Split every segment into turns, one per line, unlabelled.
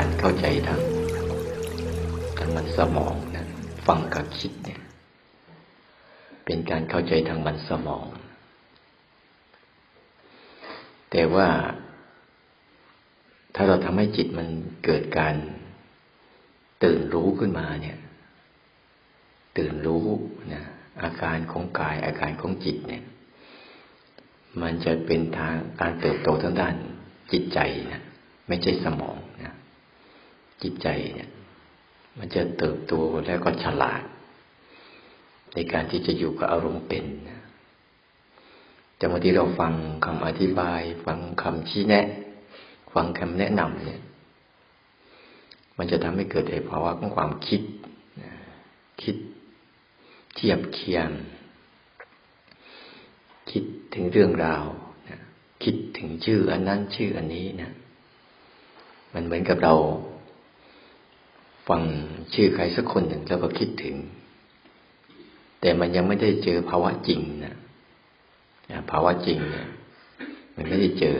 การเข้าใจทางทางมันสมองนะฟังกับคิดเนี่ยเป็นการเข้าใจทางมันสมอง แต่ว่า ถ้าเราทำให้จิตมันเกิดการตื่นรู้ขึ้นมาเนี่ย ตื่นรู้นะอาการของกายอาการของจิตเนี่ย มันจะเป็นทางการเติบโตทางด้านจิตใจนะไม่ใช่สมองนะ จิตใจเนี่ย มันจะเติบโตแล้วก็ฉลาด ในการที่จะอยู่กับอารมณ์เป็นนะแต่บางทีเราฟังคำอธิบาย ฟังคำชี้แนะ ฟังคำแนะนำเนี่ย มันจะทำให้เกิดภาวะของความคิด คิดเทียบเคียง คิดถึงเรื่องราวคิดถึงชื่ออันนั้นชื่ออันนี้นะมันเหมือนกับเรา ฟังชื่อใครสักคนหนึ่งแล้วก็คิดถึง แต่มันยังไม่ได้เจอภาวะจริงนะภาวะจริงเนี่ยมันไม่ได้เจอ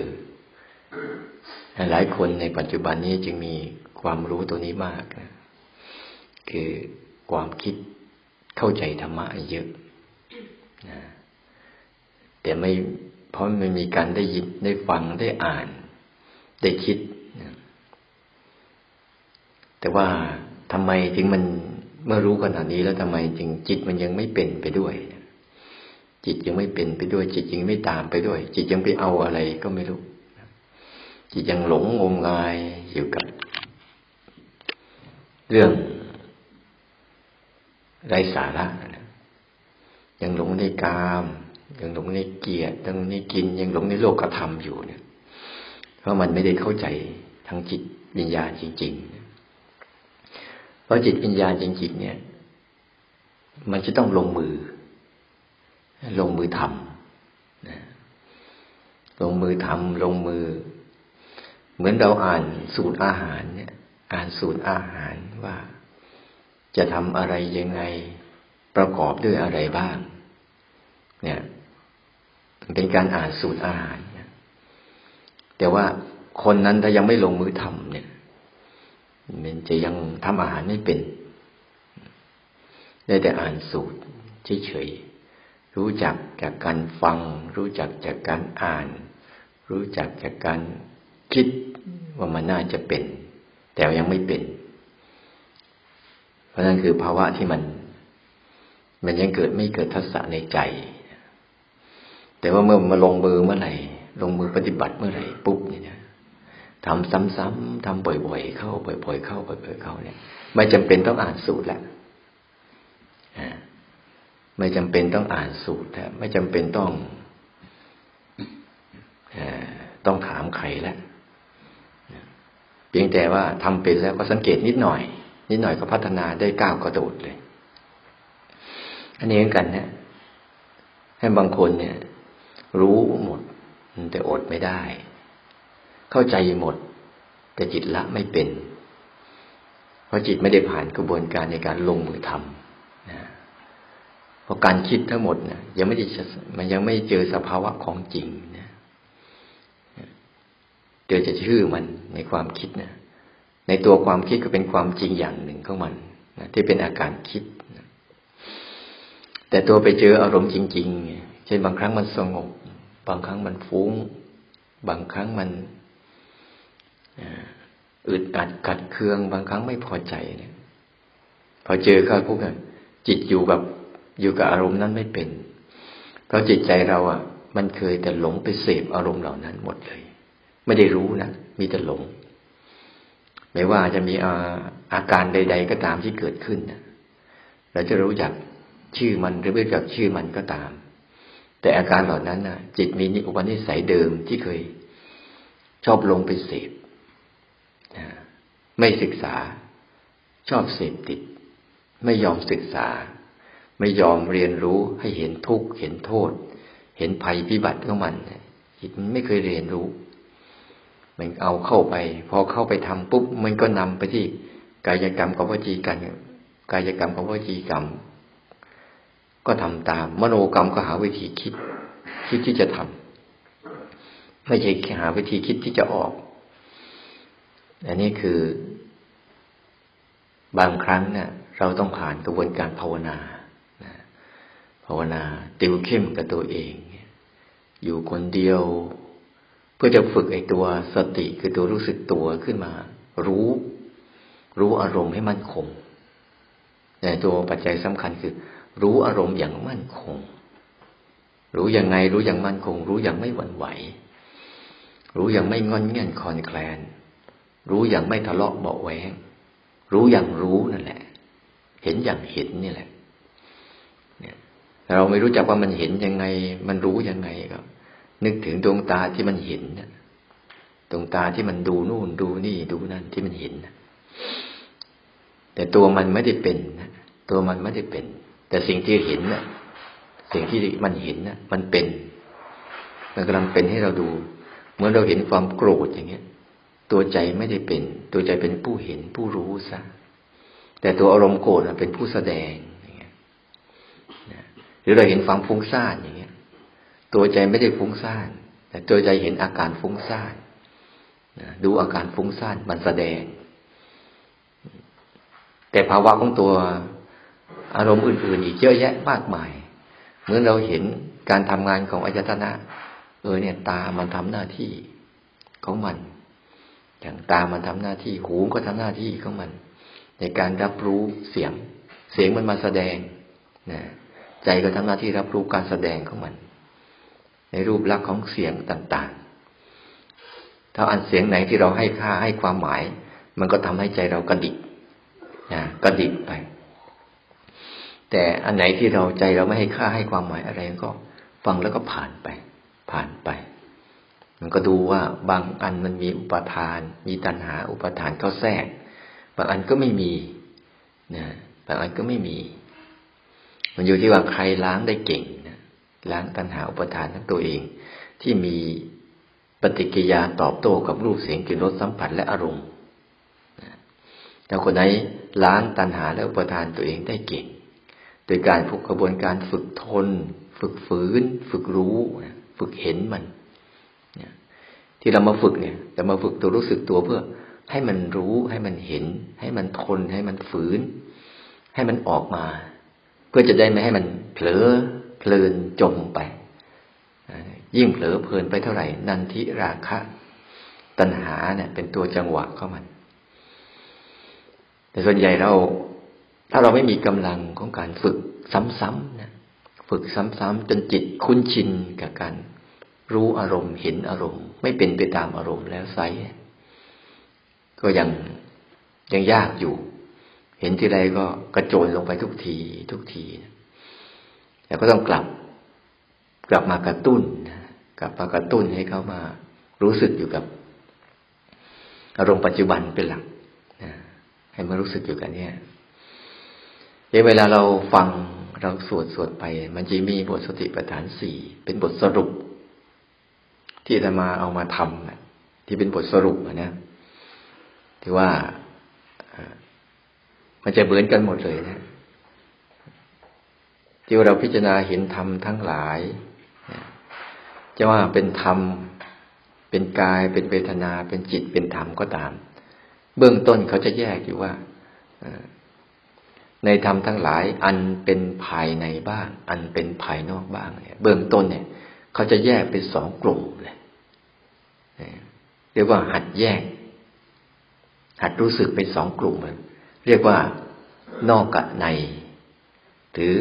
หลายคนในปัจจุบันนี้จึงมีความรู้ตัวนี้มากนะคือความคิดเข้าใจธรรมะเยอะนะแต่ไม่เพราะมันมีการได้ยินได้ฟังได้อ่าน ได้คิด แต่ว่าทำไมถึงมันเมื่อรู้ขนาดนี้แล้วทำไมจึงจิตมันยังไม่เป็นไปด้วย จิตยังไม่เป็นไปด้วย จิตยังไม่ตามไปด้วย จิตยังไปเอาอะไรก็ไม่รู้จิตยังหลงงมงายอยู่กับ เรื่องไร้สาระยังหลงในกามยังหลงในเกียรติยังหลงในกินยังหลงในโลกธรรมอยู่เนี่ย เพราะมันไม่ได้เข้าใจทางจิตวิญญาณจริง ๆ เพราะจิตวิญญาณจริงๆเนี่ย มันจะต้องลงมือ ลงมือทำลงมือทำลงมือ เหมือนเราอ่านสูตรอาหารเนี่ย อ่านสูตรอาหารว่าจะทำอะไรยังไงประกอบด้วยอะไรบ้าง เนี่ยเป็นการอ่านสูตรอาหารแต่ว่าคนนั้นถ้ายังไม่ลงมือทำเนี่ย มันจะยังทำอาหารไม่เป็น ได้แต่อ่านสูตรเฉยๆรู้จักจากการฟัง รู้จักจากการอ่าน รู้จักจากการคิดว่ามันน่าจะเป็น แต่ยังไม่เป็น เพราะนั่นคือภาวะที่มัน มันยังเกิดไม่เกิดทัศะในใจ แต่ว่าเมื่อมาลงมือเมื่อไหร่ลงมือปฏิบัติเมื่อไหร่ปุ๊บเนี่ย ทำซ้ำๆทำบ่อย ๆ เข้าบ่อย ๆ เข้าบ่อย ๆ เข้าเนี่ย ไม่จำเป็นต้องอ่านสูตรแล้วไม่จำเป็นต้องอ่านสูตรแล้วไม่จำเป็นต้องต้องถามใครแล้วเพียงแต่ว่าทำเป็นแล้วก็สังเกตนิดหน่อย นิดหน่อยก็พัฒนาได้ก้าวกระโดดเลย อันนี้เหมือนกันนี่ยให้บางคนเนี่ย รู้หมดแต่อดไม่ได้ เข้าใจหมด แต่จิตละไม่เป็น เพราะจิตไม่ได้ผ่านกระบวนการในการลงมือทำนะเพราะการคิดทั้งหมดเนี่ยยังไม่ได้มันยังไม่เจอสภาวะของจริงนะเจอจะชื่อมันในความคิดนะในตัวความคิดก็เป็นความจริงอย่างหนึ่งของมันนะที่เป็นอาการคิดนะแต่ตัวไปเจออารมณ์จริง ๆ เช่นบางครั้งมันสงบ บางครั้งมันฟุ้ง บางครั้งมัน อึดอัดกัดเคืองบางครั้งไม่พอใจเนี่ย พอเจอเข้าพวกนั้นจิตอยู่กับอยู่กับอารมณ์นั้นไม่เป็น เพราะจิตใจเราอะ มันเคยแต่หลงไปเสพอารมณ์เหล่านั้นหมดเลย ไม่ได้รู้นะมีแต่หลง ไม่ว่าจะมีอาการใด ๆ ก็ตามที่เกิดขึ้นเราจะรู้จักชื่อมันหรือไม่รู้จักชื่อมันก็ตาม แต่อาการเหล่านั้นนะจิตมีนิอุปนิสัยเดิมที่เคย ชอบลงไปเสพ ไม่ศึกษา ชอบเสพติด ไม่ยอมศึกษา ไม่ยอมเรียนรู้ให้เห็นทุกข์เห็นโทษ เห็นภัยพิบัติของมันจิตมันไม่เคยเรียนรู้ มันเอาเข้าไป พอเข้าไปทำปุ๊บมันก็นำไปที่กายกรรมกับวจีกรรมกายกรรมกับวจีกรรม ก็ทำตาม มโนกรรมก็หาวิธีคิด คิดที่จะทำไม่ใช่หาวิธีคิดที่จะออก อันนี้คือ บางครั้งเนะี่ยเราต้องผ่านกระบวนการภาวนาภาวนาติวเข้มกับตัวเอง อยู่คนเดียว เพื่อจะฝึกไอ้ตัวสติคือตัวรู้สึกตัวขึ้นมา รู้ รู้อารมณ์ให้มั่นคงแต่ตัวปัจจัยสำคัญคือ รู้อารมณ์อย่างมั่นคง รู้ยังไงรู้อย่างมั่นคง รู้อย่างไม่หวั่นไหว รู้อย่างไม่งอนเงียนคอนแคลน รู้อย่างไม่ทะเลาะเบาแหวง รู้อย่างรู้นั่นแหละ เห็นอย่างเห็นนี่แหละเนี่ยเราไม่รู้จักว่ามันเห็นยังไง มันรู้ยังไงก็นึกถึงดวงตาที่มันเห็นนะดวงตาที่มันดูนู่นดูนี่ดูนั่นที่มันเห็นนะแต่ตัวมันไม่ได้เป็นนะตัวมันไม่ได้เป็น แต่สิ่งที่เห็นนะ่ะ สิ่งที่มันเห็นนะ่ะ มันเป็น มันกำลังเป็นให้เราดู เหมื่อเราเห็นความโกรธอย่างเงี้ย ตัวใจไม่ได้เป็น ตัวใจเป็นผู้เห็นผู้รู้ซะแต่ตัวอารมณ์โกรธเป็นผู้แสดงอย่างเงี้ยหรือเราเห็นความฟุ้งซ่านอย่างเงี้ย ตัวใจไม่ได้ฟุ้งซ่าน แต่ตัวใจเห็นอาการฟุ้งซ่านดูอาการฟุ้งซ่านมันแสดง แต่ภาวะของตัวอารมณ์อื่น ๆ อีกเยอะแยะมากมายเหมื่อเราเห็นการทำงานของอายตนะ เออเนี่ยตามันทำหน้าที่ของมัน อย่างตามันทำหน้าที่หูก็ทำหน้าที่ของมัน ในการรับรู้เสียง เสียงมันมาแสดงนะใจก็ทำหน้าที่รับรู้การแสดงของมัน ในรูปลักษณ์ของเสียงต่างๆ ถ้าอันเสียงไหนที่เราให้ค่าให้ความหมาย มันก็ทำให้ใจเรากระดิกนะก็ดิบไป แต่อันไหนที่เราใจเราไม่ให้ค่าให้ความหมายอะไรก็ ฟังแล้วก็ผ่านไป ผ่านไป มันก็ดูว่าบางอันมันมีอุปทาน มีตัณหาอุปทานเข้าแทรก บางอันก็ไม่มีนะบางอันก็ไม่มี มันอยู่ที่ว่าใครล้างได้เก่งนะล้างตัณหาอุปทานทั้งตัวเอง ที่มีปฏิกิริยาตอบโต้กับรูปเสียงกลิ่นรสสัมผัสและอารมณ์แต่คนไหนล้างตัณหาและอุปทานตัวเองได้เก่ง โดยการฝึกกระบวนการฝึกทน ฝึกฝืน ฝึกรู้ ฝึกเห็นมัน ที่เรามาฝึกเนี่ยเรามาฝึกตัวรู้สึกตัวเพื่อให้มันรู้ให้มันเห็น ให้มันทนให้มันฝืน ให้มันออกมา เพื่อจะได้ไม่ให้มันเผลอเพลินจมไป ยิ่งเผลอเพลินไปเท่าไหร่ นันทิราคะ ตัณหาเนี่ยเป็นตัวจังหวะเข้ามัน แต่ส่วนใหญ่เรา ถ้าเราไม่มีกำลังของการฝึกซ้ำๆนะฝึกซ้ำๆจนจิตคุ้นชินกับการรู้อารมณ์เห็นอารมณ์ ไม่เป็นไปตามอารมณ์แล้วไซก็ยังยังยากอยู่ เห็นทีไรก็กระโจนลงไปทุกทีทุกทีแต่ก็ต้องกลับ กลับมากระตุ้นกลับมากระตุ้นให้เขามารู้สึกอยู่กับ อารมณ์ปัจจุบันเป็นหลักให้มารู้สึกอยู่กันเนี่ยเวลาเราฟังเราสวดสวดไป มันจะมีบทสติปัฏฐานสี่เป็นบทสรุป ที่จะมาเอามาทำที่เป็นบทสรุปนะที่ว่ามันจะเหมือนกันหมดเลยนะที่เราพิจารณาเห็นธรรมทั้งหลายจะว่าเป็นธรรม เป็นกาย เป็นเวทนา เป็นจิต เป็นธรรมก็ตาม เบื้องต้นเขาจะแยกอยู่ว่าในธรรมทั้งหลาย อันเป็นภายในบ้าง อันเป็นภายนอกบ้างเนี่ย เบื้องต้นเนี่ย เขาจะแยกเป็นสองกลุ่มเลย เรียกว่าหัดแยก หัดรู้สึกเป็นสองกลุ่ม เรียกว่านอกกับใน หรือ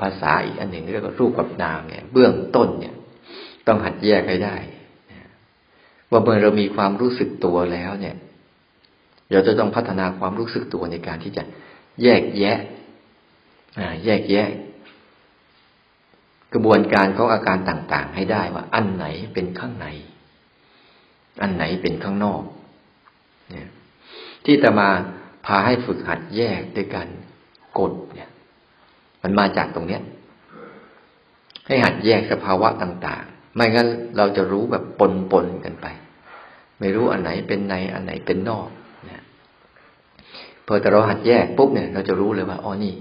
ภาษาอีกอันหนึ่งเรียกว่ารูปกับนามเนี่ย เบื้องต้นเนี่ย ต้องหัดแยกให้ได้ว่าเมื่อเรามีความรู้สึกตัวแล้วเนี่ย เราจะต้องพัฒนาความรู้สึกตัวในการที่จะแยกแยะแยกแยะ กระบวนการของอาการต่างๆ ให้ได้ว่าอันไหนเป็นข้างใน อันไหนเป็นข้างนอกเนี่ยที่จะมาพาให้ฝึกหัดแยกด้วยการกดเนี่ย มันมาจากตรงเนี้ย ให้หัดแยกสภาวะต่าง ๆ ไม่งั้นเราจะรู้แบบปนๆกันไป ไม่รู้อันไหนเป็นในอันไหนเป็นนอกพอแต่เราหัดแยกปุ๊บเนี่ย เราจะรู้เลยว่าอ๋อนี่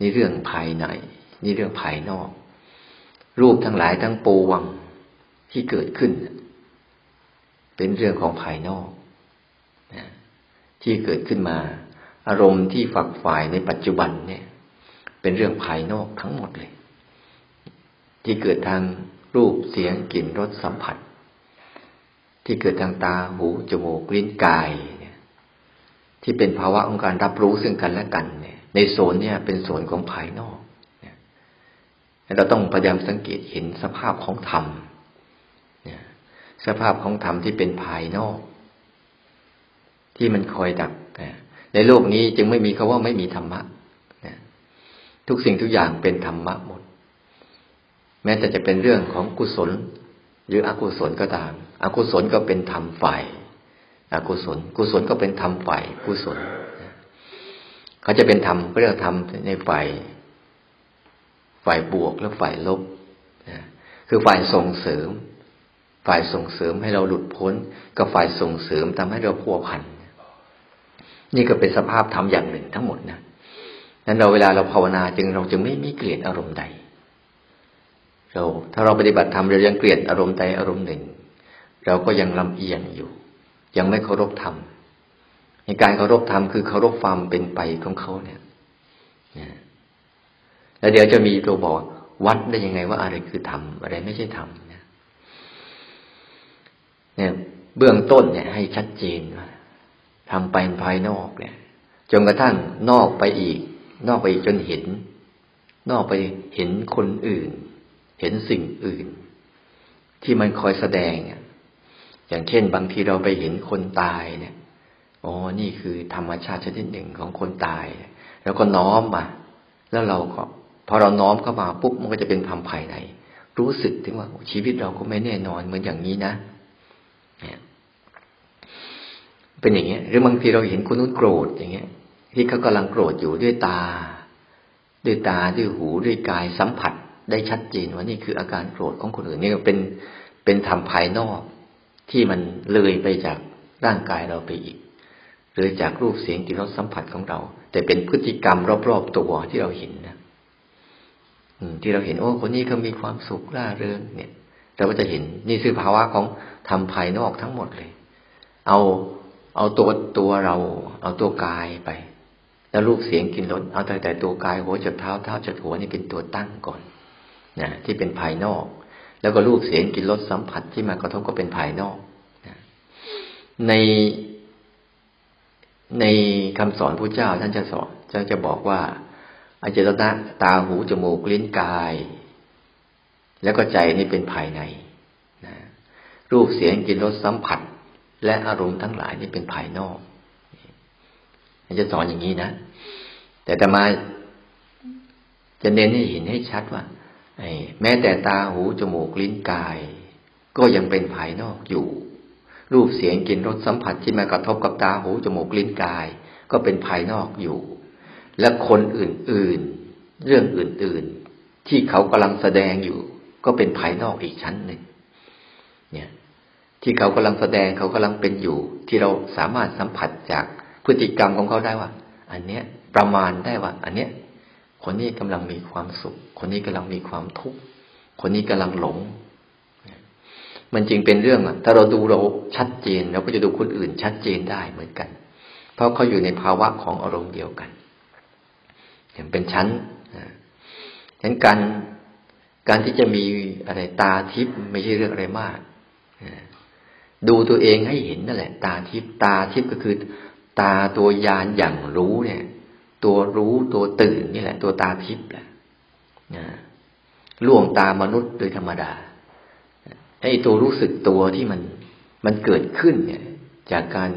นี่เรื่องภายใน นี่เรื่องภายนอก รูปทั้งหลายทั้งปวงที่เกิดขึ้น เป็นเรื่องของภายนอกที่เกิดขึ้นมา อารมณ์ที่ฝักฝ่ายในปัจจุบันเนี่ย เป็นเรื่องภายนอกทั้งหมดเลย ที่เกิดทางรูปเสียงกลิ่นรสสัมผัส ที่เกิดทางตาหูจมูกลิ้นกายเนี่ยที่เป็นภาวะของการรับรู้ซึ่งกันและกันเนี่ย ในโซนเนี่ยเป็นโซนของภายนอกเราต้องพยายามสังเกตเห็นสภาพของธรรม สภาพของธรรมที่เป็นภายนอก ที่มันคอยดักในโลกนี้จึงไม่มีคาว่าไม่มีธรรมะทุกสิ่งทุกอย่างเป็นธรรมะหมด แม้แต่จะเป็นเรื่องของกุศล หรืออกุศลก็ตาม อกุศลก็เป็นธรรมฝ่ายอกุศล กุศลก็เป็นธรรมฝ่ายกุศลเขาจะเป็นธรรมเรียกธรรมในฝ่ายฝ่ายบวกและฝ่ายลบคือฝ่ายส่งเสริม ฝ่ายส่งเสริมให้เราหลุดพ้น กับฝ่ายส่งเสริมทำให้เราพัวพันนี่ก็เป็นสภาพธรรมอย่างหนึ่งทั้งหมดนะนั้นเราเวลาเราภาวนาจึงเราจะไม่ไมีเกลียดอารมณ์ใด เรา ถ้าเราปฏิบัติธรรมเรายังเกลียดอารมณ์ใดอารมณ์หนึ่ง เราก็ยังลำเอียงอยู่ ยังไม่เคารพธรรมในการเคารพธรรมคือเคารพความเป็นไปของเขาเนี่ยแล้วเดี๋ยวจะมีตัวบอกวัดได้ยังไงว่าอะไรคือธรรมอะไรไม่ใช่ธรรม เนี่ย เบื้องต้นเนี่ยให้ชัดเจนว่าทำไปภายนอกเนี่ยจนกระทั่งนอกไปอีก นอกไปจนเห็น นอกไปเห็นคนอื่น เห็นสิ่งอื่น ที่มันคอยแสดงอย่างเช่น บางทีเราไปเห็นคนตายเนี่ยอ๋อนี่คือธรรมชาติชนิดหนึ่งของคนตาย แล้วก็น้อมมา แล้วเราก็พอเราน้อมเข้ามาปุ๊บมันก็จะเป็นธรรมภายใน รู้สึกถึงว่าชีวิตเราก็ไม่แน่นอนเหมือนอย่างนี้นะ เป็นอย่างเงี้ย หรือบางทีเราเห็นคนนู้นโกรธอย่างเงี้ย ที่เขากำลังโกรธอยู่ด้วยตา ด้วยตาด้วยหูด้วยกายสัมผัสได้ชัดเจนว่านี่คืออาการโกรธของคนอื่นนี่เป็นเป็นธรรมภายนอกที่มันเลยไปจากร่างกายเราไปอีกหรือจากรูปเสียงกลิ่นรสสัมผัสของเรา แต่เป็นพฤติกรรมรอบๆตัวที่เราเห็นนะที่เราเห็นโอ้คนนี้เขามีความสุขร่าเริงเนี่ย เราก็จะเห็นนี่คือภาวะของ ทำภายนอกทั้งหมดเลย เอาเอาตัวตัวเรา เอาตัวกายไป แล้วรูปเสียงกินรสเอาแต่แต่ตัวกายหัวจดเท้าเท้าจดหัวนี่เป็นตัวตั้งก่อนนะที่เป็นภายนอก แล้วก็รูปเสียงกินรสสัมผัสที่มากระทบก็เป็นภายนอกนะในในคำสอนพระเจ้าท่านจะสอนจะจะบอกว่าอาจตนะตาหูจมูกลิ้นกาย แล้วก็ใจนี่เป็นภายใน รูปเสียงกลิ่นรสสัมผัส และอารมณ์ทั้งหลายนี่เป็นภายนอกมันจะสอนอย่างนี้นะ แต่แต่มาจะเน้นให้เห็นให้ชัดว่าแม้แต่ตาหูจมูกลิ้นกาย ก็ยังเป็นภายนอกอยู่ รูปเสียงกลิ่นรสสัมผัสที่มากระทบกับตาหูจมูกลิ้นกาย ก็เป็นภายนอกอยู่ และคนอื่นๆ เรื่องอื่นๆ ที่เขากำลังแสดงอยู่ ก็เป็นภายนอกอีกชั้นหนึ่ง ที่เขากำลังแสดงเขากำลังเป็นอยู่ ที่เราสามารถสัมผัสจากพฤติกรรมของเขาได้ว่า อันเนี้ยประมาณได้ว่า อันเนี้ยคนนี้กำลังมีความสุข คนนี้กำลังมีความทุกข์คนนี้กำลังหลง มันจริงเป็นเรื่องอะ ถ้าเราดูเราชัดเจนเราก็จะดูคนอื่นชัดเจนได้เหมือนกัน เพราะเขาอยู่ในภาวะของอารมณ์เดียวกันอย่างเป็นชั้นฉะนั้นการการที่จะมีอะไรตาทิพย์ไม่ใช่เรื่องอะไรมาก ดูตัวเองให้เห็นนั่นแหละ ตาทิพตาทิพก็คือ ตาตัวยานอย่างรู้เนี่ย ตัวรู้ตัวตื่นนี่แหละ ตัวตาทิพแหละล่วงตามนุษย์โดยธรรมดาไอ้ตัวรู้สึกตัวที่มันมันเกิดขึ้นเนี่ย จากการ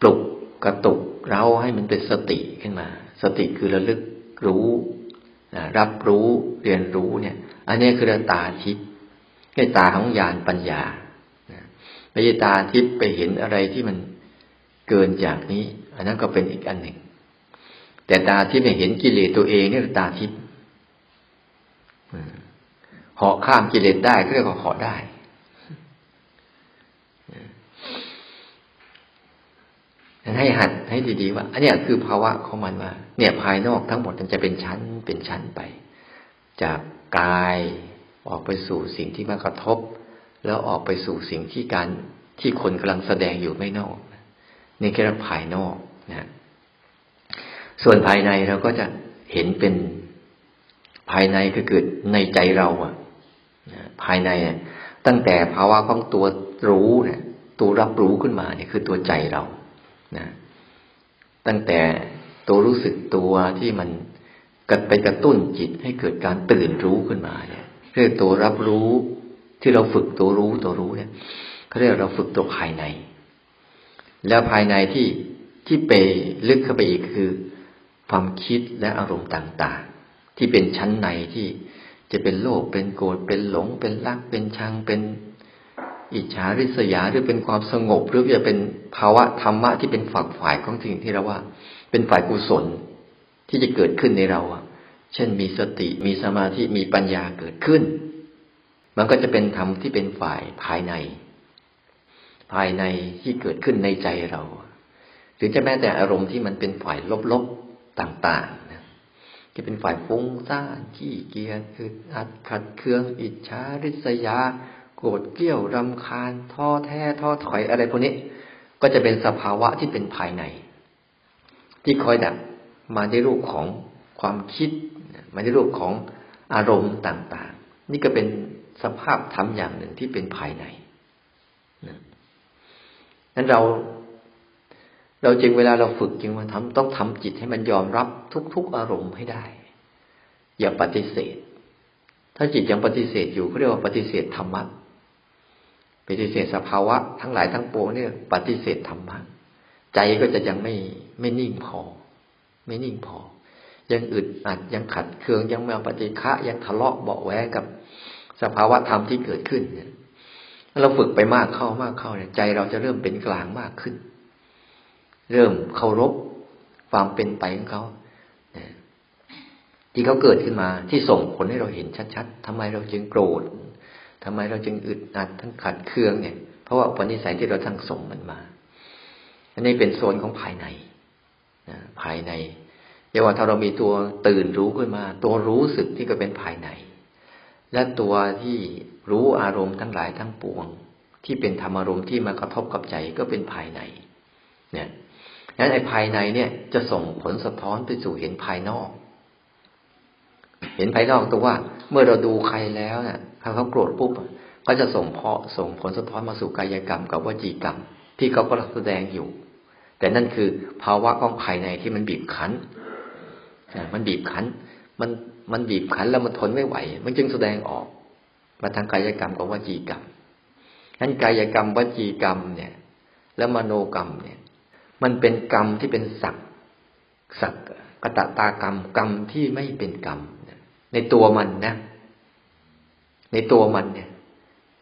ปลุกกระตุกเราให้มันเป็นสติขึ้นมา สติคือระลึกรู้รับรู้เรียนรู้เนี่ย อันนี้คือตาทิพย์ตาของญาณปัญญา ไม่ใช่ตาทิพย์ไปเห็นอะไรที่มันเกินจากนี้ อันนั้นก็เป็นอีกอันหนึ่ง แต่ตาทิพย์เห็นกิเลสตัวเองนี่ตาทิพย์เหาะข้ามกิเลสได้ก็เรียกว่าเหาะได้ให้หัดให้ดีๆว่า อันนี้คือภาวะของมันว่า เนี่ยภายนอกทั้งหมดมันจะเป็นชั้นเป็นชั้นไป จากกายออกไปสู่สิ่งที่มากระทบ แล้วออกไปสู่สิ่งที่การที่คนกำลังแสดงอยู่ไม่นอกนี่แค่ภายนอกนะส่วนภายในเราก็จะเห็นเป็นภายในคือเกิดในใจเราอะภายในตั้งแต่ภาวะของตัวรู้เนี่ยตัวรับรู้ขึ้นมาเนี่ยคือตัวใจเรานะตั้งแต่ตัวรู้สึกตัวที่มันกไปกระตุ้นจิตให้เกิดการตื่นรู้ขึ้นมาเนี่ยเรียกตัวรับรู้ ที่เราฝึกตัวรู้ตัวรู้เนี่ยเขาเรียกเราฝึกตัวภายใน แล้วภายในที่ที่ไปลึกเข้าไปอีกคือ ความคิดและอารมณ์ต่าง ๆ ที่เป็นชั้นในที่จะเป็นโลภเป็นโกรธเป็นหลง เป็นรัก เป็นชังเป็นอิจฉาริษยาหรือเป็นความสงบ หรือจะเป็นภาวะธรรมะที่เป็นฝักฝ่ายของสิ่งที่เราว่า เป็นฝ่ายกุศลที่จะเกิดขึ้นในเราเช่นมีสติมีสมาธิมีปัญญาเกิดขึ้น มันก็จะเป็นธรรมที่เป็นฝ่ายภายใน ภายในที่เกิดขึ้นในใจเรา หรือจะแม้แต่อารมณ์ที่มันเป็นฝ่ายลบๆต่างๆนะจะเป็นฝ่ายฟุ้งซ่านขี้เกียจคืออัดขัดเคืองอิจฉาริษยา โกรธเกลี้ยวรำคาญท้อแท้ท้อถอยอะไรพวกนี้ ก็จะเป็นสภาวะที่เป็นภายใน ที่คอยดับมาในรูปของความคิด มาในรูปของอารมณ์ต่างๆ นี่ก็เป็น สภาพธรรมอย่างหนึ่งที่เป็นภายในนั้นเรา เราจึงเวลาเราฝึกจึงมาทำต้องทำจิตให้มันยอมรับทุก ๆ อารมณ์ให้ได้ อย่าปฏิเสธ ถ้าจิตยังปฏิเสธอยู่เขาเรียกว่าปฏิเสธธรรมะปฏิเสธสภาวะ ทั้งหลายทั้งปวงเนี่ย ปฏิเสธธรรมะใจก็จะยังไม่ไม่นิ่งพอ ไม่นิ่งพอ ยังอึดอัดยังขัดเคืองยังไม่ปฏิฆะยังทะเลาะเบาแวงกับ สภาวะธรรมที่เกิดขึ้นเนี่ยเราฝึกไปมากเข้ามากเข้าเนี่ยใจเราจะเริ่มเป็นกลางมากขึ้น เริ่มเคารพความเป็นไปของเขาที่เขาเกิดขึ้นมาที่ส่งผลให้เราเห็นชัดๆทำไมเราจึงโกรธทำไมเราจึงอึดอัดทั้งขัดเคืองเนี่ย เพราะว่าปนิสัยที่เราทั้งส่งมันมา อันนี้เป็นโซนของภายในนะภายในเรียกว่าถ้าเรามีตัวตื่นรู้ขึ้นมา ตัวรู้สึกที่ก็เป็นภายใน และตัวที่รู้อารมณ์ทั้งหลายทั้งปวง ที่เป็นธรรมอารมณ์ที่มากระทบกับใจก็เป็นภายใน เนี่ยนั้นไอ้ภายในเนี่ยจะส่งผลสะท้อนไปสู่เห็นภายนอก เห็นภายนอกตัวว่า เมื่อเราดูใครแล้วเนี่ยถ้าเขาโกรธปุ๊บก็จะส่งเพาะส่งผลสะท้อนมาสู่กายกรรมกับวจีกรรม ที่เขาก็แสดงอยู่ แต่นั่นคือภาวะของภายในที่มันบีบคั้นมันบีบคั้น มัน มันบีบคั้นแล้วมันทนไม่ไหว มันจึงแสดงออก มาทางกายกรรมกับวจีกรรมนั้นกายกรรมวจีกรรมเนี่ย แล้วมโนกรรมเนี่ย มันเป็นกรรมที่เป็นสักสักกตตากรรมกรรมที่ไม่เป็นกรรมในตัวมันนะ ในตัวมันเนี่ย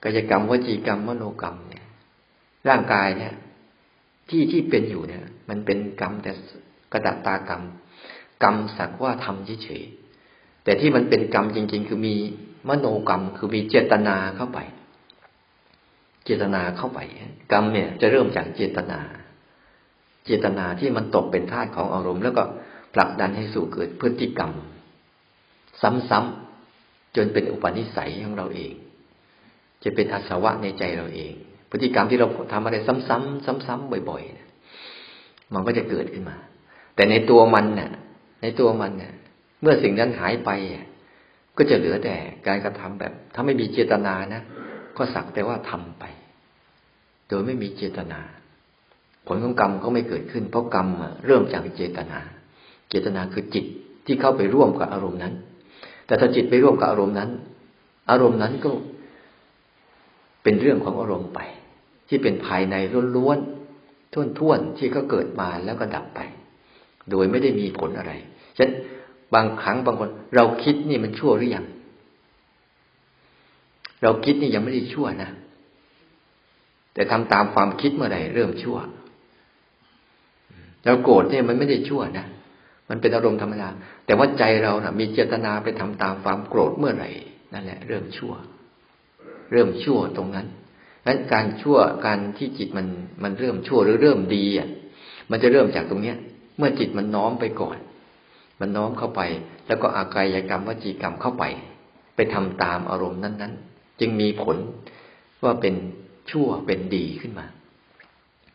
กายกรรมวจีกรรมมโนกรรมเนี่ย ร่างกายเนี่ย ที่ที่เป็นอยู่เนี่ย มันเป็นกรรมแต่กระตากรรม กรรมสักว่าทำเฉยๆ แต่ที่มันเป็นกรรมจริง ๆ คือมีมโนกรรม คือมีเจตนาเข้าไป เจตนาเข้าไป กรรมเนี่ย จะเริ่มจากเจตนา เจตนาที่มันตกเป็นธาตุของอารมณ์ แล้วก็ผลักดันให้สู่เกิดพฤติกรรม ซ้ำๆจนเป็นอุปนิสัยของเราเอง จะเป็นอาสวะในใจเราเอง พฤติกรรมที่เราทำอะไรซ้ำๆซ้ำๆบ่อยๆมันก็จะเกิดขึ้นมา แต่ในตัวมันเนี่ยในตัวมันเนี่ย เมื่อสิ่งนั้นหายไปก็จะเหลือแต่การกระทำแบบ ถ้าไม่มีเจตนานะ ก็สักแต่ว่าทำไป โดยไม่มีเจตนา ผลของกรรมก็ไม่เกิดขึ้น เพราะกรรมเริ่มจากเจตนา เจตนาคือจิตที่เข้าไปร่วมกับอารมณ์นั้น แต่ถ้าจิตไปร่วมกับอารมณ์นั้น อารมณ์นั้นก็เป็นเรื่องของอารมณ์ไป ที่เป็นภายในล้วนๆท่วนๆที่ก็เกิดมาแล้วก็ดับไป โดยไม่ได้มีผลอะไรฉะนั้น บางครั้งบางคน เราคิดนี่มันชั่วหรือยังเราคิดนี่ยังไม่ได้ชั่วนะแต่ทำตามความคิดเมื่อไหร่เริ่มชั่วเราโกรธเนี่ยมันไม่ได้ชั่วนะมันเป็นอารมณ์ธรรมดาแต่ว่าใจเรานะ่ะ มีเจตนาไปทำตามความโกรธเมื่อไหร่นั่นแหละ เริ่มชั่ว เริ่มชั่วตรงนั้นนั้นการชั่วการที่จิตมันมันเริ่มชั่วหรือเริ่มดีอะมันจะเริ่มจากตรงเนี้ย เมื่อจิตมันน้อมไปก่อน มันน้อมเข้าไป แล้วก็อากายกรรมวจีกรรมเข้าไป ไปทำตามอารมณ์นั้น ๆ จึงมีผลว่าเป็นชั่วเป็นดีขึ้นมา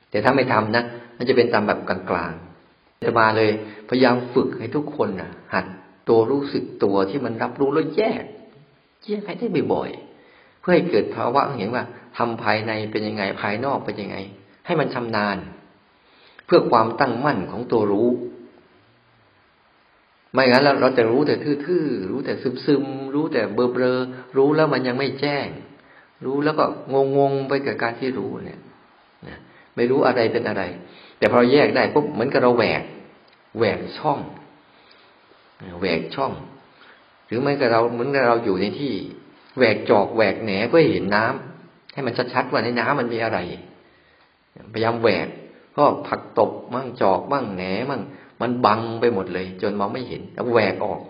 แต่ถ้าไม่ทำนะมันจะเป็นตามแบบกลางๆจะมาเลย พยายามฝึกให้ทุกคนนะหัดตัวรู้สึกตัวที่มันรับรู้แล้วแยก แยกให้ได้บ่อยๆเพื่อให้เกิดภาวะเห็นว่าทำภายในเป็นยังไงภายนอกเป็นยังไง ให้มันชำนาญ เพื่อความตั้งมั่นของตัวรู้ ไม่งั้นเราเราจะรู้แต่ทื่อๆรู้แต่ซึมๆรู้แต่เบลอๆรู้แล้วมันยังไม่แจ้ง รู้แล้วก็งงๆไปกับการที่รู้เนี่ยไม่รู้อะไรเป็นอะไร แต่พอแยกได้ปุ๊บเหมือนกับเราแหวกแหวกช่องแหวกช่อง หรือไม่กับเราเหมือนกับเราอยู่ในที่แหวกจอกแหวกแหนเพื่อเห็นน้ำให้มันชัดๆว่าในน้ำมันมีอะไรพยายามแหวกก็ผักตบมั่งจอกมั่งแหนมั่ง มันบังไปหมดเลย จนมองไม่เห็นแล้วแหวกออก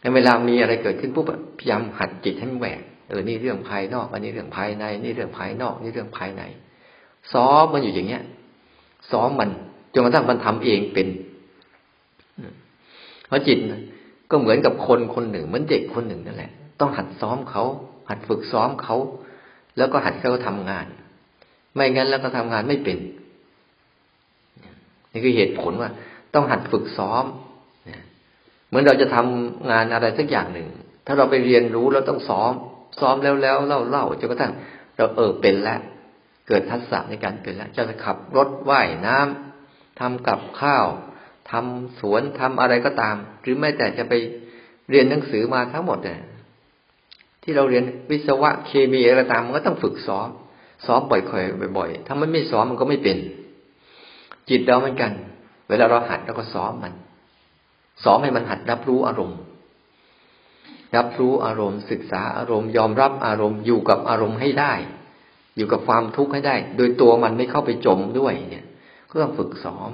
ในเวลามีอะไรเกิดขึ้นปุ๊บพยายามหัดจิตให้มันแหวกเออนี่เรื่องภายนอก อันนี้เรื่องภายใน นี่เรื่องภายนอก นี่เรื่องภายใน ซ้อมมันอยู่อย่างเงี้ย ซ้อมมันจนกระทั่งมันทำเองเป็นเพราะจิตก็เหมือนกับคนคนหนึ่งเหมือนเด็กคนหนึ่งนั่นแหละ ต้องหัดซ้อมเขาหัดฝึกซ้อมเขาแล้วก็หัดเขาทำงาน ไม่งั้นแล้วก็ทำงานไม่เป็น นี่คือเหตุผลว่า ต้องหัดฝึกซ้อมเหมือนเราจะทำงานอะไรสักอย่างหนึ่ง ถ้าเราไปเรียนรู้เราต้องซ้อม ซ้อมแล้วแล้วเล่าเล่าจนกระทั่งเราเออเป็นแล้วเกิดทักษะในการเป็นแล้วจะขับรถว่ายน้ำทำกับข้าวทำสวนทำอะไรก็ตาม หรือแม้แต่จะไปเรียนหนังสือมาทั้งหมดเนี่ยที่เราเรียนวิศวะเคมีอะไรตามมันก็ต้องฝึกซ้อมซ้อมบ่อยๆบ่อยๆถ้ามันไม่ซ้อมมันก็ไม่เป็น จิตเราเหมือนกัน เวลาเราหัดเราก็ซ้อมมัน ซ้อมให้มันหัดรับรู้อารมณ์ รับรู้อารมณ์ ศึกษาอารมณ์ ยอมรับอารมณ์อยู่กับอารมณ์ให้ได้ อยู่กับความทุกข์ให้ได้ โดยตัวมันไม่เข้าไปจมด้วยเนี่ย ก็ต้องฝึกซ้อม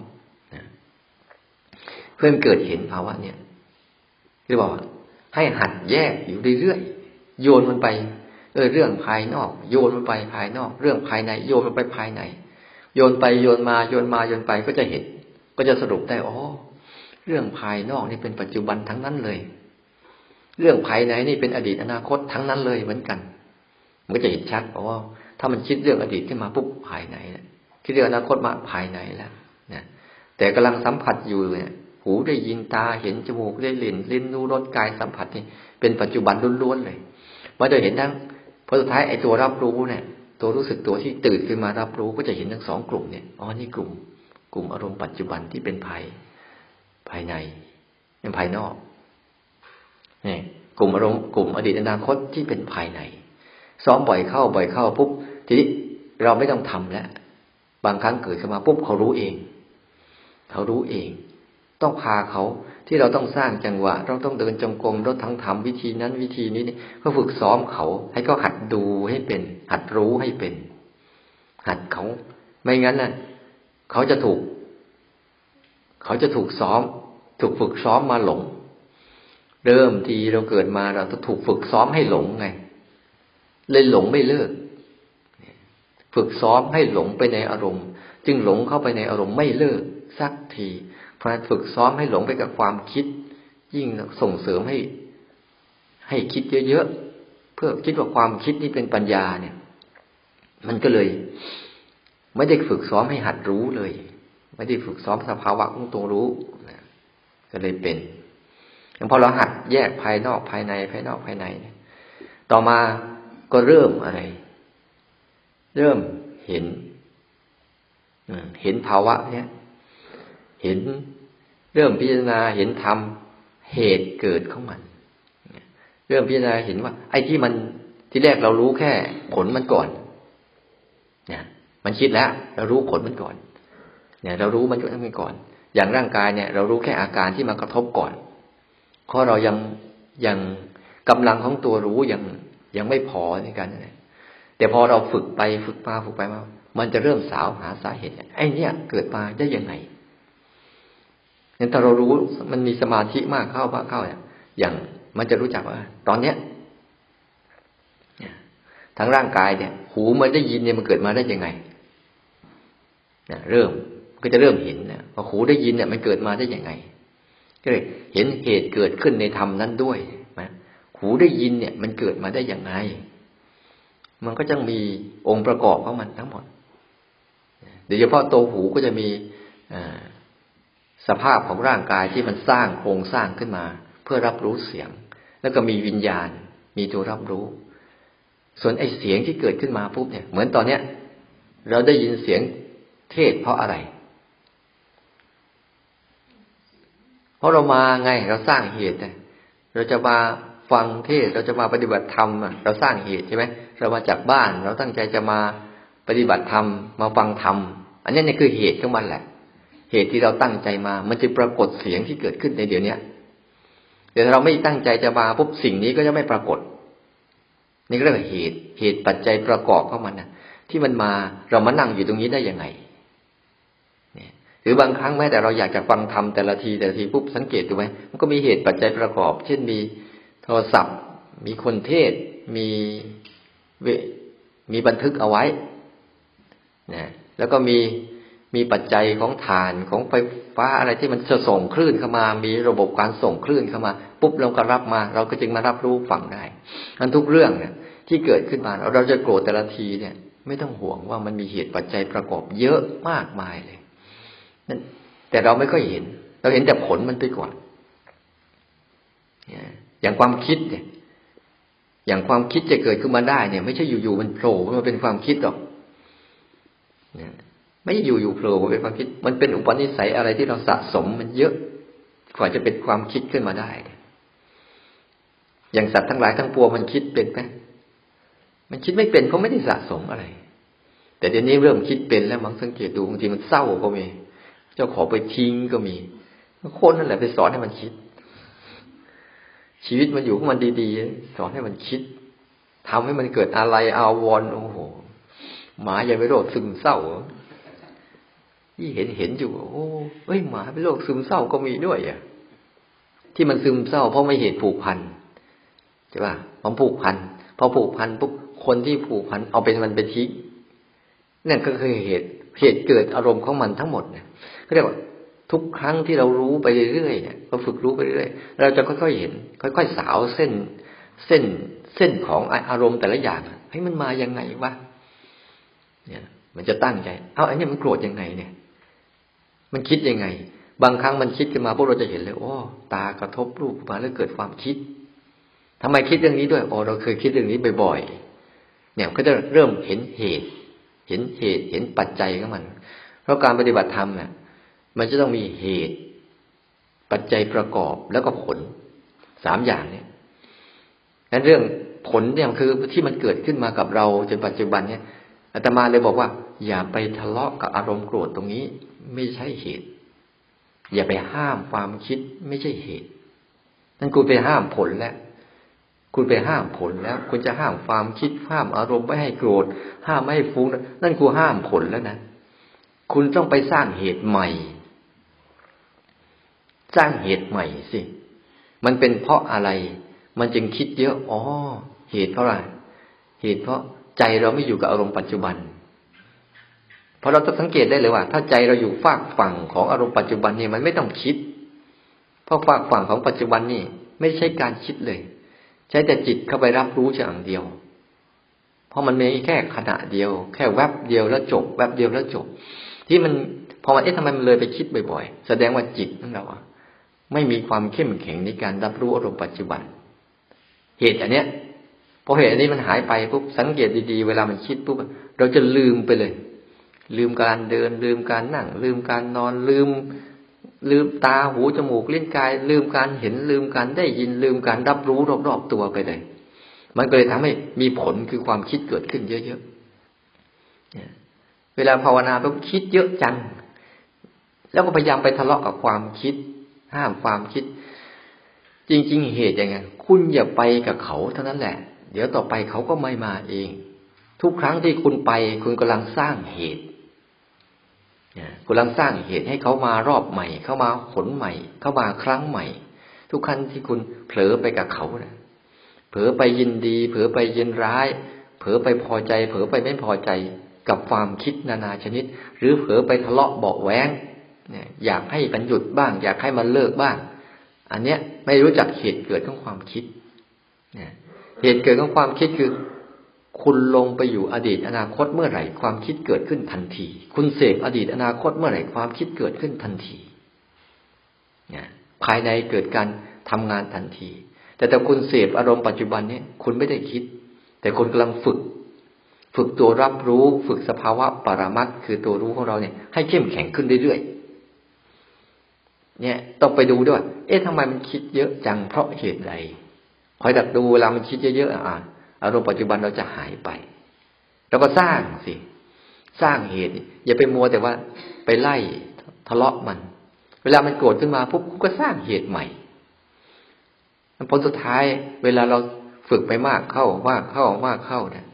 เพื่อนเกิดเห็นภาวะเนี่ยคือบอกให้หัดแยกอยู่เรื่อยๆโยนมันไปเออเรื่องภายนอก โยนมันไปภายนอก เรื่องภายใน โยนมันไปภายใน โยนไปโยนมาโยนมาโยนไปก็จะเห็น ก็จะสรุปได้อ๋อเรื่องภายนอกนี่เป็นปัจจุบันทั้งนั้นเลย เรื่องภายในนี่เป็นอดีตอนาคตทั้งนั้นเลยเหมือนกัน มันก็จะเห็นชัดอ๋อถ้ามันคิดเรื่องอดีตขึ้นมาปุ๊บภายในคิดเรื่องอนาคตมาภายในแล้วนี่ยแต่กำลังสัมผัสอยู่เนี่ยหูได้ยินตาเห็นจมูกได้ลิ้นลิ้นรู้รสกายสัมผัสนี่เป็นปัจจุบันล้วนๆเลยมาจะเห็นทั้งพอสุดท้ายไอ้ตัวรับรู้เนี่ย ตัวรู้สึกตัวที่ตื่นขึ้นมารับรู้ก็จะเห็นทั้งสองกลุ่มเนี่ยอ๋อนี่กลุ่ม กลุ่มอารมณ์ปัจจุบันที่เป็นภายภายในเป็นภายนอกนี่กลุ่มอารมณ์กลุ่มอดีตอนาคตที่เป็นภายใน ซ้อมบ่อยเข้าบ่อยเข้าปุ๊บทีนี้เราไม่ต้องทำแล้ว บางครั้งเกิดขึ้นมาปุ๊บเขารู้เอง เขารู้เอง ต้องพาเขาที่เราต้องสร้างจังหวะ เราต้องเดินจงกรมเราทั้งทำวิธีนั้นวิธีนี้ก็ฝึกซ้อมเขา ให้เขาหัดดูให้เป็น หัดรู้ให้เป็น หัดเขา ไม่งั้นน่ะ เขาจะถูก เขาจะถูกซ้อม ถูกฝึกซ้อมมาหลงเริ่มทีเราเกิดมาเราต้องถูกฝึกซ้อมให้หลงไง เลยหลงไม่เลิก ฝึกซ้อมให้หลงไปในอารมณ์ จึงหลงเข้าไปในอารมณ์ไม่เลิก สักทีพราะฝึกซ้อมให้หลงไปกับความคิด ยิ่งส่งเสริมให้ ให้คิดเยอะๆเพื่อคิดว่าความคิดนี่เป็นปัญญาเนี่ย มันก็เลย ไม่ได้ฝึกซ้อมให้หัดรู้เลย ไม่ได้ฝึกซ้อมสภาวะของตัวรู้ก็เลยเป็นพอเราหัดแยกภายนอกภายในภายนอกภายใน ต่อมาก็เริ่มอะไร เริ่มเห็นเห็นภาวะ เนี้ยเห็นเริ่มพิจารณาเห็นธรรมเหตุเกิดของมัน เริ่มพิจารณาเห็นว่า ไอ้ที่มันที่แรกเรารู้แค่ผลมันก่อนเนี่ย มันคิดแล้ว เรารู้ผลมันก่อน เนี่ย เรารู้มันอยู่นั้นก่อน อย่างร่างกายเนี่ย เรารู้แค่อาการที่มันกระทบก่อนเพราะเรายังยังกำลังของตัวรู้ยังยังไม่พอในการนั้นแต่พอเราฝึกไปฝึกมาฝึกไปมา มันจะเริ่มสาวหาสาเหตุไอ้เนี่ยเกิดมาได้ยังไงงั้นถ้าเรารู้มันมีสมาธิมากเข้ามากเข้าเนี่ยอย่างมันจะรู้จักว่า ตอนเนี้ยทางร่างกายเนี่ย หูมันได้ยินเนี่ยมันเกิดมาได้ยังไง นี่ยเริ่มก็จะเริ่มเห็นนะว่าหูได้ยินเนี่ยมันเกิดมาได้ยังไง ก็เลยเห็นเหตุเกิดขึ้นในธรรมนั้นด้วยนะหูได้ยินเนี่ยมันเกิดมาได้ยังไง มันก็จะมีองค์ประกอบของมันทั้งหมดโดยเฉพาะตัวหูก็จะมีสภาพของร่างกายที่มันสร้างโครงสร้างขึ้นมา เพื่อรับรู้เสียง แล้วก็มีวิญญาณ มีตัวรับรู้ ส่วนไอ้เสียงที่เกิดขึ้นมาปุ๊บเนี่ย เหมือนตอนเนี้ย เราได้ยินเสียง เทศเพราะอะไร เพราะเรามาไงเราสร้างเหตุเราจะมาฟังเทศเราจะมาปฏิบัติธรรมเราสร้างเหตุใช่ไหมเรามาจากบ้าน เราตั้งใจจะมาปฏิบัติธรรมมาฟังธรรมอันนี้นี่คือเหตุของมันแหละ เหตุที่เราตั้งใจมา มันจะปรากฏเสียงที่เกิดขึ้นในเดี๋ยวนี้เดี๋ยวเราไม่ตั้งใจจะมาปุ๊บสิ่งนี้ก็จะไม่ปรากฏ นี่ก็เรียกว่าเหตุ เหตุปัจจัยประกอบของมันนะที่มันมาเรามานั่งอยู่ตรงนี้ได้ยังไง หรือบางครั้งแม้แต่เราอยากจะฟังธรรมแต่ละทีแต่ละทีปุ๊บสังเกตดูไหมมันก็มีเหตุปัจจัยประกอบ เช่นมีโทรศัพท์ มีคนเทศมีมีบันทึกเอาไว้นะแล้วก็มีมีปัจจัยของฐานของไฟฟ้าอะไรที่มันจะส่งคลื่นเข้ามา มีระบบการส่งคลื่นเข้ามา ปุ๊บเราก็รับมา เราก็จึงมารับรู้ฟังได้อันทุกเรื่องเนี่ยที่เกิดขึ้นมาเราจะโกรธแต่ละทีเนี่ย ไม่ต้องห่วงว่ามันมีเหตุปัจจัยประกอบเยอะมากมายเลย แต่เราไม่ค่อยเห็น เราเห็นแต่ผลมันไปก่อนอย่างความคิดเนี่ย อย่างความคิดจะเกิดขึ้นมาได้เนี่ย ไม่ใช่อยู่ๆมันโผล่มาเป็นความคิดหรอกไม่อยู่อยู่โผล่มาเป็นความคิด มันเป็นอุปนิสัยอะไรที่เราสะสมมันเยอะกว่าจะเป็นความคิดขึ้นมาได้ อย่างสัตว์ทั้งหลายทั้งปวงมันคิดเป็นไหมมันคิดไม่เป็นเพราะไม่ได้สะสมอะไร แต่เดี๋ยวนี้เริ่มคิดเป็นแล้วมั้งสังเกตดูบางทีมันเศร้าก็มี เจ้าขอไปทิ้งก็มีคนนั่นแหละไปสอนให้มันคิด ชีวิตมันอยู่ของมันดีๆ สอนให้มันคิดทำให้มันเกิดอะไรอาวรโอ้โหหมายังไม่โรคซึมเศร้าที่เห็นเห็นอยู่โอ้เอ้ยหมาเป็นโรคซึมเศร้าก็มีด้วยอะ ที่มันซึมเศร้า เพราะไม่เหตุผูกพันใช่ป่ะผมผูกพันพอผูกพันปุ๊บคนที่ผูกพันเอาเป็นมันไปทิ้งนั่นก็คือเหตุเหตุเกิดอารมณ์ของมันทั้งหมดเนี่ย เรียกว่าทุกครั้งที่เรารู้ไปเรื่อยๆเนี่ยเราฝึกรู้ไปเรื่อยเราจะค่อยๆเห็น ค่อยๆสาวเส้นเส้นเส้นของอารมณ์แต่ละอย่างให้มันมายังไงวะเนี่ย มันจะตั้งใจ เอาอันนี้มันโกรธยังไงเนี่ย มันคิดยังไง บางครั้งมันคิดขึ้นมาพวกเราจะเห็นเลยโอ้ตากระทบรูปมาแล้วเกิดความคิดทำไมคิดเรื่องนี้ด้วยโอ้เราเคยคิดเรื่องนี้บ่อยๆเนี่ยก็จะเริ่มเห็นเหตุ เห็นเหตุเห็นปัจจัยของมัน เพราะการปฏิบัติธรรมเนี่ย มันจะต้องมีเหตุปัจจัยประกอบแล้วก็ผลสามอย่างเนี่ยนั้นเรื่องผลเนี่ยคือที่มันเกิดขึ้นมากับเราจนปัจจุบันเนี่ยอาตมาเลยบอกว่า อย่าไปทะเลาะกับอารมณ์โกรธตรงนี้ ไม่ใช่เหตุ อย่าไปห้ามความคิดไม่ใช่เหตุ นั่นคุณไปห้ามผลแล้วคุณไปห้ามผลแล้ว คุณจะห้ามความคิดห้ามอารมณ์ไม่ให้โกรธ ห้ามไม่ให้ฟุ้งนั่นคุณห้ามผลแล้วนะ คุณต้องไปสร้างเหตุใหม่ สร้างเหตุใหม่สิ มันเป็นเพราะอะไร มันจึงคิดเยอะอ๋อเหตุเพราะอะไรเหตุเพราะใจเราไม่อยู่กับอารมณ์ปัจจุบันเพราะเราจะสังเกตได้เลยว่า ถ้าใจเราอยู่ฝากฝั่งของอารมณ์ปัจจุบันนี่มันไม่ต้องคิด เพราะฝากฝั่งของปัจจุบันนี่ไม่ใช่การคิดเลย ใช้แต่จิตเข้าไปรับรู้อย่างเดียว เพราะมันมีแค่ขณะเดียว แค่แวบเดียวแล้วจบ แวบเดียวแล้วจบ ที่มันพอมันเอ๊ะทำไมมันเลยไปคิดบ่อย ๆ แสดงว่าจิตของเรา ไม่มีความเข้มแข็งในการรับรู้อารมณ์ปัจจุบัน เหตุอันเนี้ยพอเห็นอันนี้มันหายไปปุ๊บสังเกตดีๆ เวลามันคิดปุ๊บเราจะลืมไปเลย ลืมการเดิน ลืมการนั่ง ลืมการนอนลืม ลืมตาหูจมูกลิ้นกาย ลืมการเห็นลืมการได้ยินลืมการรับรู้รอบๆตัวไปเลย มันก็เลยทำให้มีผลคือความคิดเกิดขึ้นเยอะๆเวลาภาวนาต้องคิดเยอะจังแล้วก็พยายามไปทะเลาะกับความคิด ห้ามความคิด จริง ๆ เหตุยังไงคุณอย่าไปกับเขาเท่านั้นแหละ เดี๋ยวต่อไปเขาก็ไม่มาเอง ทุกครั้งที่คุณไปคุณกำลังสร้างเหตุกำลังสร้างเหตุให้เขามารอบใหม่ เข้ามาขนใหม่ เข้ามาครั้งใหม่ ทุกครั้งที่คุณเผลอไปกับเขานะเผลอไปยินดี เผลอไปยินร้าย เผลอไปพอใจ เผลอไปไม่พอใจกับความคิดนานาชนิด หรือเผลอไปทะเลาะเบาแหวง อยากให้มันหยุดบ้าง อยากให้มันเลิกบ้าง อันเนี้ยไม่รู้จักเหตุเกิดของความคิดเหตุเกิดของความคิดคือ คุณลงไปอยู่อดีตอนาคตเมื่อไหร่ความคิดเกิดขึ้นทันที คุณเสพอดีตอนาคตเมื่อไหร่ความคิดเกิดขึ้นทันทีภายในเกิดการทำงานทันที แต่ถ้าคุณเสพอารมณ์ปัจจุบันเนี้คุณไม่ได้คิด แต่คุณกำลังฝึก ฝึกตัวรับรู้ ฝึกสภาวะปรามัตคือตัวรู้ของเราเนี่ยให้เข้มแข็งขึ้นเรื่อยๆ เนี่ยต้องไปดูด้วย เอ๊ะทำไมมันคิดเยอะจังเพราะเหตุใดคอยดักดูเวลามันคิดเยอะๆอะอารมณ์ปัจจุบันเราจะหายไปเราก็สร้างสิ สร้างเหตุ อย่าไปมัวแต่ว่าไปไล่ทะเลาะมัน เวลามันโกรธขึ้นมาปุ๊บก็สร้างเหตุใหม่ผลสุดท้ายเวลาเราฝึกไปมากเข้ามากเข้ามากเข้าเนี่ย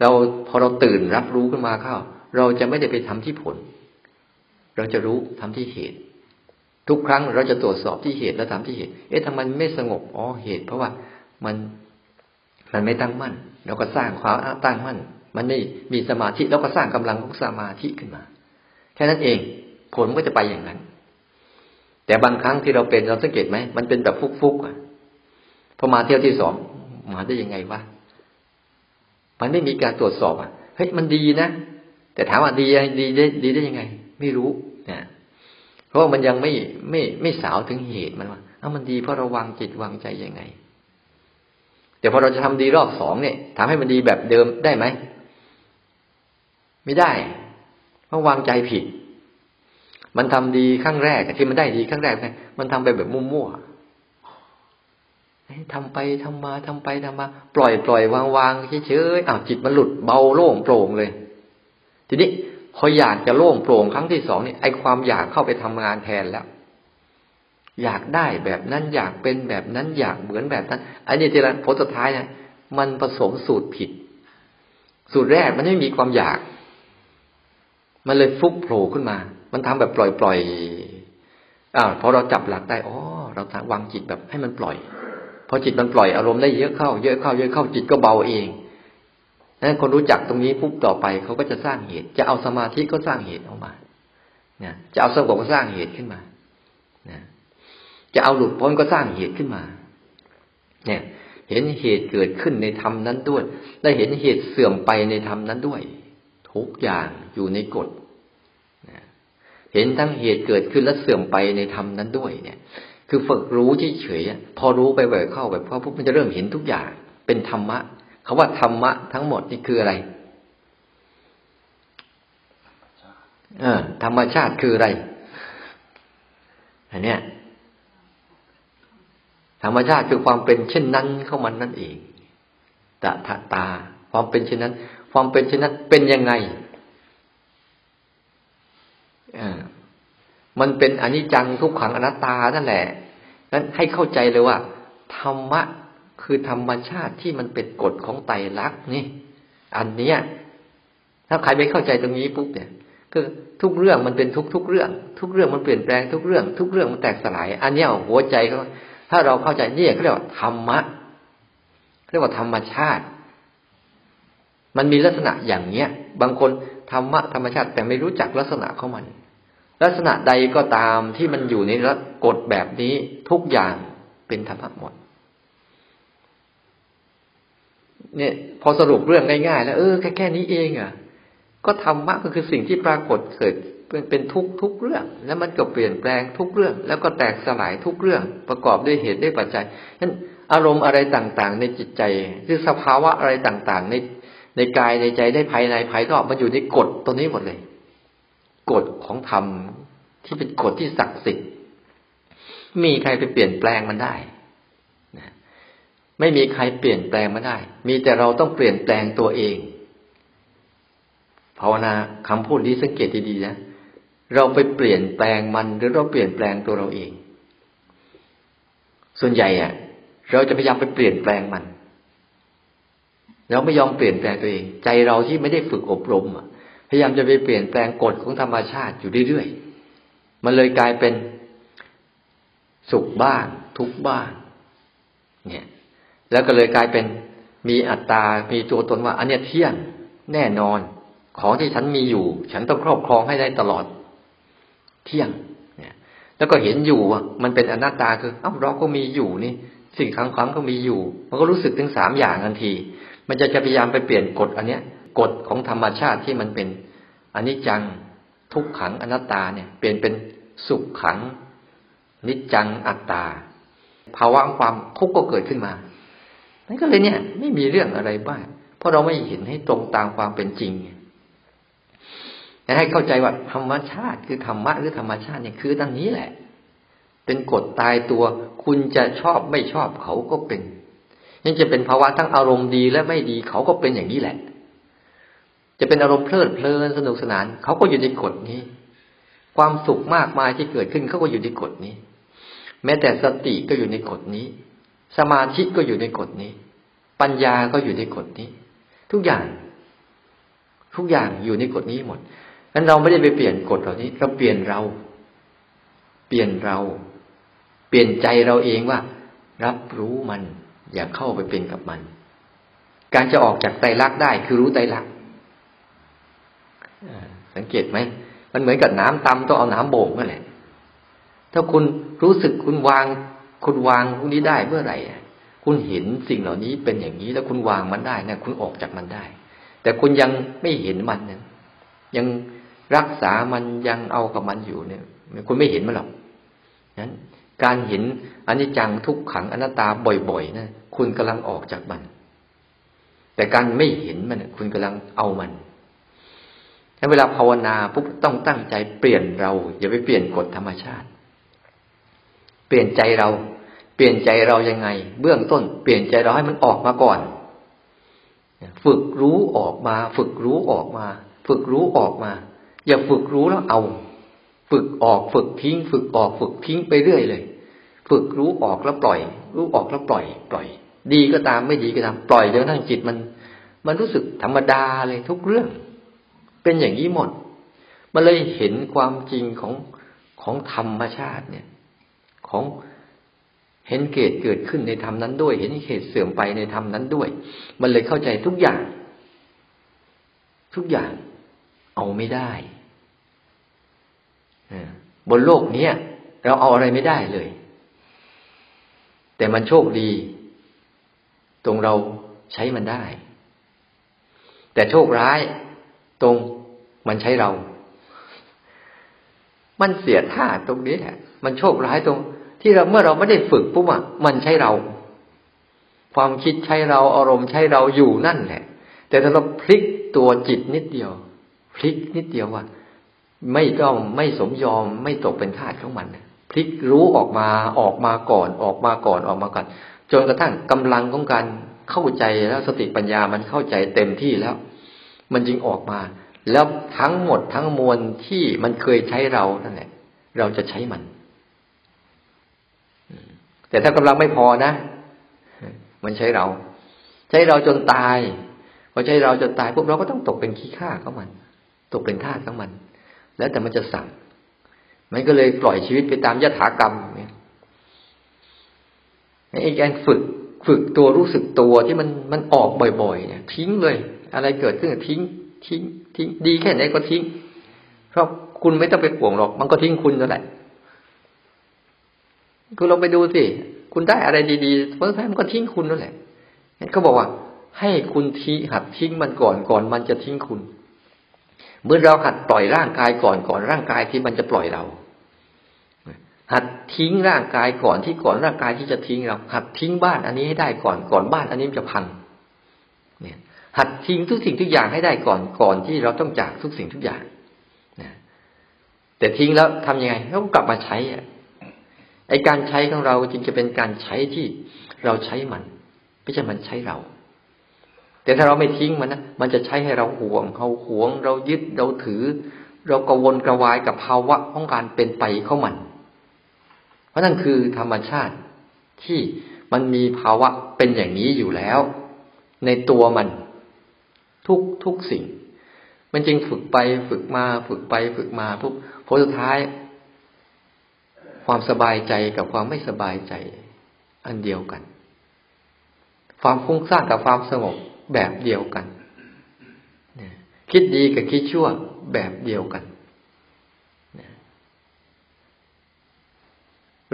เราพอเราตื่นรับรู้ขึ้นมาเข้า เราจะไม่ได้ไปทำที่ผล เราจะรู้ทำที่เหตุ ทุกครั้งเราจะตรวจสอบที่เหตุแล้วทำที่เหตุ เอ๊ะทำไมไม่สงบ อ๋อเหตุ เพราะว่ามันมันไม่ตั้งมั่น เราก็สร้างความตั้งมั่น มันไม่มีสมาธิแล้วก็สร้างกำลังของสมาธิขึ้นมา แค่นั้นเอง ผลก็จะไปอย่างนั้น แต่บางครั้งที่เราเป็นเราสังเกตไหม มันเป็นแบบฟุกๆอะพอมาเที่ยวที่สองมาได้ยังไงวะ มันไม่มีการตรวจสอบอะ เฮ้ยมันดีนะ แต่ถามว่าดีดีได้ดีได้ยังไง ไม่รู้นะ เพราะมันยังไม่ไม่ไม่สาวถึงเหตุมันว่าเอ้ามันดีเพราะเราวางจิตวางใจยังไงเดี๋ยวพอเราจะทำดีรอบสองเนี่ยทำให้มันดีแบบเดิมได้ไหมไม่ได้ เพราะวางใจผิด มันทำดีครั้งแรกที่มันได้ดีครั้งแรกไงมันทำไปแบบมั่วๆทำไปทำมาทำไปทำมา ปล่อยปล่อยวางวางเฉยๆอ้าวจิตมันหลุดเบาโล่งโปร่งเลย ทีนี้ พออยากจะโล่งโปร่งครั้งที่สองนี่ไอความอยากเข้าไปทำงานแทนแล้ว อยากได้แบบนั้นอยากเป็นแบบนั้นอยากเหมือนแบบนั้นอันนี้ทีละผลสุดท้ายเนี่ยมันผสมสูตรผิด สูตรแรกมันไม่มีความอยาก มันเลยฟุกโผล่ขึ้นมา มันทำแบบปล่อยปล่อยอ่าพอเราจับหลักได้อ๋อเราวางจิตแบบให้มันปล่อยพอจิตมันปล่อยอารมณ์ได้เยอะเข้า เยอะเข้าเยอะเข้าจิตก็เบาเอง นั้นคนรู้จักตรงนี้ปุ๊บต่อไปเขาก็จะสร้างเหตุ จะเอาสมาธิก็สร้างเหตุออกมาเนี่ยจะเอาสงบก็สร้างเหตุขึ้นมาเนี่ยจะเอาหลุดพ้นก็สร้างเหตุขึ้นมา เนี่ย เห็นเหตุเกิดขึ้นในธรรมนั้นด้วย ได้เห็นเหตุเสื่อมไปในธรรมนั้นด้วย ทุกอย่างอยู่ในกฎเห็นทั้งเหตุเกิดขึ้นและเสื่อมไปในธรรมนั้นด้วย เนี่ย คือฝึกรู้เฉยๆพอรู้ไปบ่อยเข้าแบบพอปุ๊บมันจะเริ่มเห็นทุกอย่างเป็นธรรมะ คาว่าธรรมะทั้งหมดนี่คืออะไรเออธรรมชาติคืออะไร อันเนี้ย ธรรมชาติคือความเป็นเช่นนั้นเข้ามันนั่นเองตะทะตา ความเป็นเช่นนั้น ความเป็นเช่นนั้นเป็นยังไงอ่ามันเป็นอนิจจังทุกขังอนัตตานั่นแหละนั้นให้เข้าใจเลยว่า ธรรมะ คือธรรมชาติที่มันเป็นกฎของไตรลักษณ์นี่ อันเนี้ย ถ้าใครไม่เข้าใจตรงนี้ปุ๊บเนี่ยคือทุกเรื่องมันเป็นทุกทุกเรื่อง ทุกเรื่องมันเปลี่ยนแปลงทุกเรื่อง ทุกเรื่องมันแตกสลาย อันเนี้ยหัวใจเขาถ้าเราเข้าใจนี่เขาเรียกว่าธรรมะเรียกว่าธรรมชาติ มันมีลักษณะอย่างเนี้ย บางคนธรรมะธรรมชาติแต่ไม่รู้จักลักษณะของมัน ลักษณะใดก็ตามที่มันอยู่ในกฎแบบนี้ทุกอย่างเป็นธรรมะหมด เนี่ย พอสรุปเรื่องง่ายๆแล้วเออแค่แค่นี้เองอะ ก็ธรรมะก็คือสิ่งที่ปรากฏเกิดเป็นเป็นทุกทุกเรื่อง แล้วมันก็เปลี่ยนแปลงทุกเรื่อง แล้วก็แตกสลายทุกเรื่อง ประกอบด้วยเหตุด้วยปัจจัยฉะนั้นอารมณ์อะไรต่างๆ ในจิตใจคือสภาวะอะไรต่างๆ ในในกายในใจได้ภายในภายนอกมันอยู่ในกฎตัวนี้หมดเลยกฎของธรรมที่เป็นกฎที่ศักดิ์สิทธิ์มีใครไปเปลี่ยนแปลงมันได้ ไม่มีใครเปลี่ยนแปลงมันได้ มีแต่เราต้องเปลี่ยนแปลงตัวเอง ภาวนาคำพูดนี้สังเกตดีๆนะ เราไปเปลี่ยนแปลงมันหรือเราเปลี่ยนแปลงตัวเราเอง ส่วนใหญ่อะเราจะพยายามไปเปลี่ยนแปลงมัน เราไม่ยอมเปลี่ยนแปลงตัวเอง ใจเราที่ไม่ได้ฝึกอบรมพยายามจะไปเปลี่ยนแปลงกฎของธรรมชาติอยู่เรื่อยๆ มันเลยกลายเป็นสุขบ้างทุกบ้างเนี่ย แล้วก็เลยกลายเป็นมีอัตตา มีตัวตนว่า อันเนี้ยเที่ยงแน่นอน ของที่ฉันมีอยู่ ฉันต้องครอบครองให้ได้ตลอด เที่ยงเนี่ย แล้วก็เห็นอยู่อะมันเป็นอนัตตาคือเอ้าเราก็มีอยู่นี่ สิ่งครั้งครั้งก็มีอยู่ มันก็รู้สึกถึงสามอย่างทันที มันจะจะพยายามไปเปลี่ยนกฎอันเนี้ยกฎของธรรมชาติที่มันเป็นอนิจจังทุกขังอนัตตาเนี่ย เปลี่ยนเป็นสุขขัง นิจจังอัตตา ภาวะความทุกข์ก็เกิดขึ้นมา นั่นก็เลยเนี่ย ไม่มีเรื่องอะไรบ้างเพราะเราไม่เห็นให้ตรงตามความเป็นจริงให้เข้าใจว่าธรรมชาติคือธรรมะหรือธรรมชาติเนี่ยคือดังนี้แหละ เป็นกฎตายตัวคุณจะชอบไม่ชอบเขาก็เป็นยังจะเป็นภาวะทั้งอารมณ์ดีและไม่ดีเขาก็เป็นอย่างนี้แหละ จะเป็นอารมณ์เพลิดเพลินสนุกสนาน เขาก็อยู่ในกฎนี้ ความสุขมากมายที่เกิดขึ้นเขาก็อยู่ในกฎนี้ แม้แต่สติก็อยู่ในกฎนี้ สมาธิก็อยู่ในกฎนี้ ปัญญาก็อยู่ในกฎนี้ ทุกอย่าง ทุกอย่างอยู่ในกฎนี้หมดนั้นเราไม่ได้ไปเปลี่ยนกฎเหล่านี้ เราเปลี่ยนเรา เปลี่ยนเรา เปลี่ยนใจเราเองว่า รับรู้มัน อย่าเข้าไปเป็นกับมัน การจะออกจากไตรลักษณ์ได้คือรู้ไตรลักษณ์สังเกตไหมมันเหมือนกับน้ำตำต้องเอาน้ำโบกนั่นแหละถ้าคุณรู้สึกคุณวาง คุณวางพวกนี้ได้เมื่อไหร่คุณเห็นสิ่งเหล่านี้เป็นอย่างนี้แล้วคุณวางมันได้นะคุณออกจากมันได้ แต่คุณยังไม่เห็นมันนะยังรักษามันยังเอากับมันอยู่เนี่ย คุณไม่เห็นมันหรอกนั้นการเห็นอนิจจังทุกขังอนัตตาบ่อยๆนะคุณกำลังออกจากมัน แต่การไม่เห็นมันคุณกำลังเอามันถ้าเวลาภาวนาปุ๊บต้องตั้งใจเปลี่ยนเรา อย่าไปเปลี่ยนกฎธรรมชาติ เปลี่ยนใจเรา ปลี่ยนใจเรายังไง เบื้องต้น เปลี่ยนใจเราให้มันออกมาก่อน ฝึกรู้ออกมา ฝึกรู้ออกมา ฝึกรู้ออกมา อย่าฝึกรู้แล้วเอา ฝึกออกฝึกทิ้ง ฝึกออกฝึกทิ้งไปเรื่อยเลย ฝึกรู้ออกแล้วปล่อย รู้ออกแล้วปล่อย ปล่อย ดีก็ตามไม่ดีก็ตามปล่อยจนทั้งจิตมัน มันรู้สึกธรรมดาเลยทุกเรื่อง เป็นอย่างนี้หมดมันเลยเห็นความจริงของของธรรมชาติเนี่ย ของ เห็นเกตเกิดขึ้นในธรรมนั้นด้วย เห็นเกตเสื่อมไปในธรรมนั้นด้วย มันเลยเข้าใจทุกอย่าง ทุกอย่างเอาไม่ได้บนโลกนี้เราเอาอะไรไม่ได้เลย แต่มันโชคดี ตรงเราใช้มันได้ แต่โชคร้ายตรงมันใช้เรา มันเสียท่าตรงนี้แหละ มันโชคร้ายตรง ที่เราเมื่อเราไม่ได้ฝึกปุ๊บอะมันใช้เรา ความคิดใช้เราอารมณ์ใช้เราอยู่นั่นแหละ แต่ถ้าเราพลิกตัวจิตนิดเดียว พลิกนิดเดียวว่าไม่ต้องไม่สมยอมไม่ตกเป็นทาสของมันพลิกรู้ออกมาออกมาก่อน ออกมาก่อนออกมาก่อนจนกระทั่งกำลังของการเข้าใจแล้วสติปัญญามันเข้าใจเต็มที่แล้ว มันจึงออกมา แล้วทั้งหมดทั้งมวลที่มันเคยใช้เรานั่นแหละเราจะใช้มัน แต่ถ้ากำลังไม่พอนะ มันใช้เรา ใช้เราจนตายพอใช้เราจนตายพวกเราก็ต้องตกเป็นขี้ข้าของมัน ตกเป็นทาสของมัน แล้วแต่มันจะสั่ง มันก็เลยปล่อยชีวิตไปตามยถากรรมเนี่ยไอ้การฝึกฝึกตัวรู้สึกตัวที่มันมันออกบ่อยๆเนี่ยทิ้งเลย อะไรเกิดขึ้นทิ้ง ทิ้ง ทิ้ง ดีแค่ไหนก็ทิ้ง เพราะคุณไม่ต้องไปห่วงหรอก มันก็ทิ้งคุณนั่นแหละ คุณลองไปดูสิ คุณได้อะไรดีๆเมื่อไหร่มันก็ทิ้งคุณนั่นแหละเขาบอกว่า ให้คุณทีหัดทิ้งมันก่อนก่อนมันจะทิ้งคุณ เมื่อเราหัดปล่อยร่างกายก่อนก่อนร่างกายที่มันจะปล่อยเรา หัดทิ้งร่างกายก่อนที่ก่อนร่างกายที่จะทิ้งเรา หัดทิ้งบ้านอันนี้ให้ได้ก่อนก่อนบ้านอันนี้จะพัง เนี่ย หัดทิ้งทุกสิ่งทุกอย่างให้ได้ก่อนก่อนที่เราต้องจากทุกสิ่งทุกอย่างแต่ทิ้งแล้วทํำยังไงเรากลับมาใช้อะ ไอการใช้ของเราจึงจะเป็นการใช้ที่เราใช้มัน ไม่ใช่มันใช้เรา แต่ถ้าเราไม่ทิ้งมันนะมันจะใช้ให้เราห่วงเขาหวง เรายึดเราถือ เรากวนกระวายกับภาวะของการเป็นไปข้ามัน เพราะนั่นคือธรรมชาติที่มันมีภาวะเป็นอย่างนี้อยู่แล้ว ในตัวมัน ทุกทุกสิ่ง มันจึงฝึกไปฝึกมา ฝึกไปฝึกมาปุ๊บผลสุดท้าย ความสบายใจกับความไม่สบายใจ อันเดียวกัน ความฟุ้งซ่านกับความสงบแบบเดียวกัน คิดดีกับคิดชั่วแบบเดียวกัน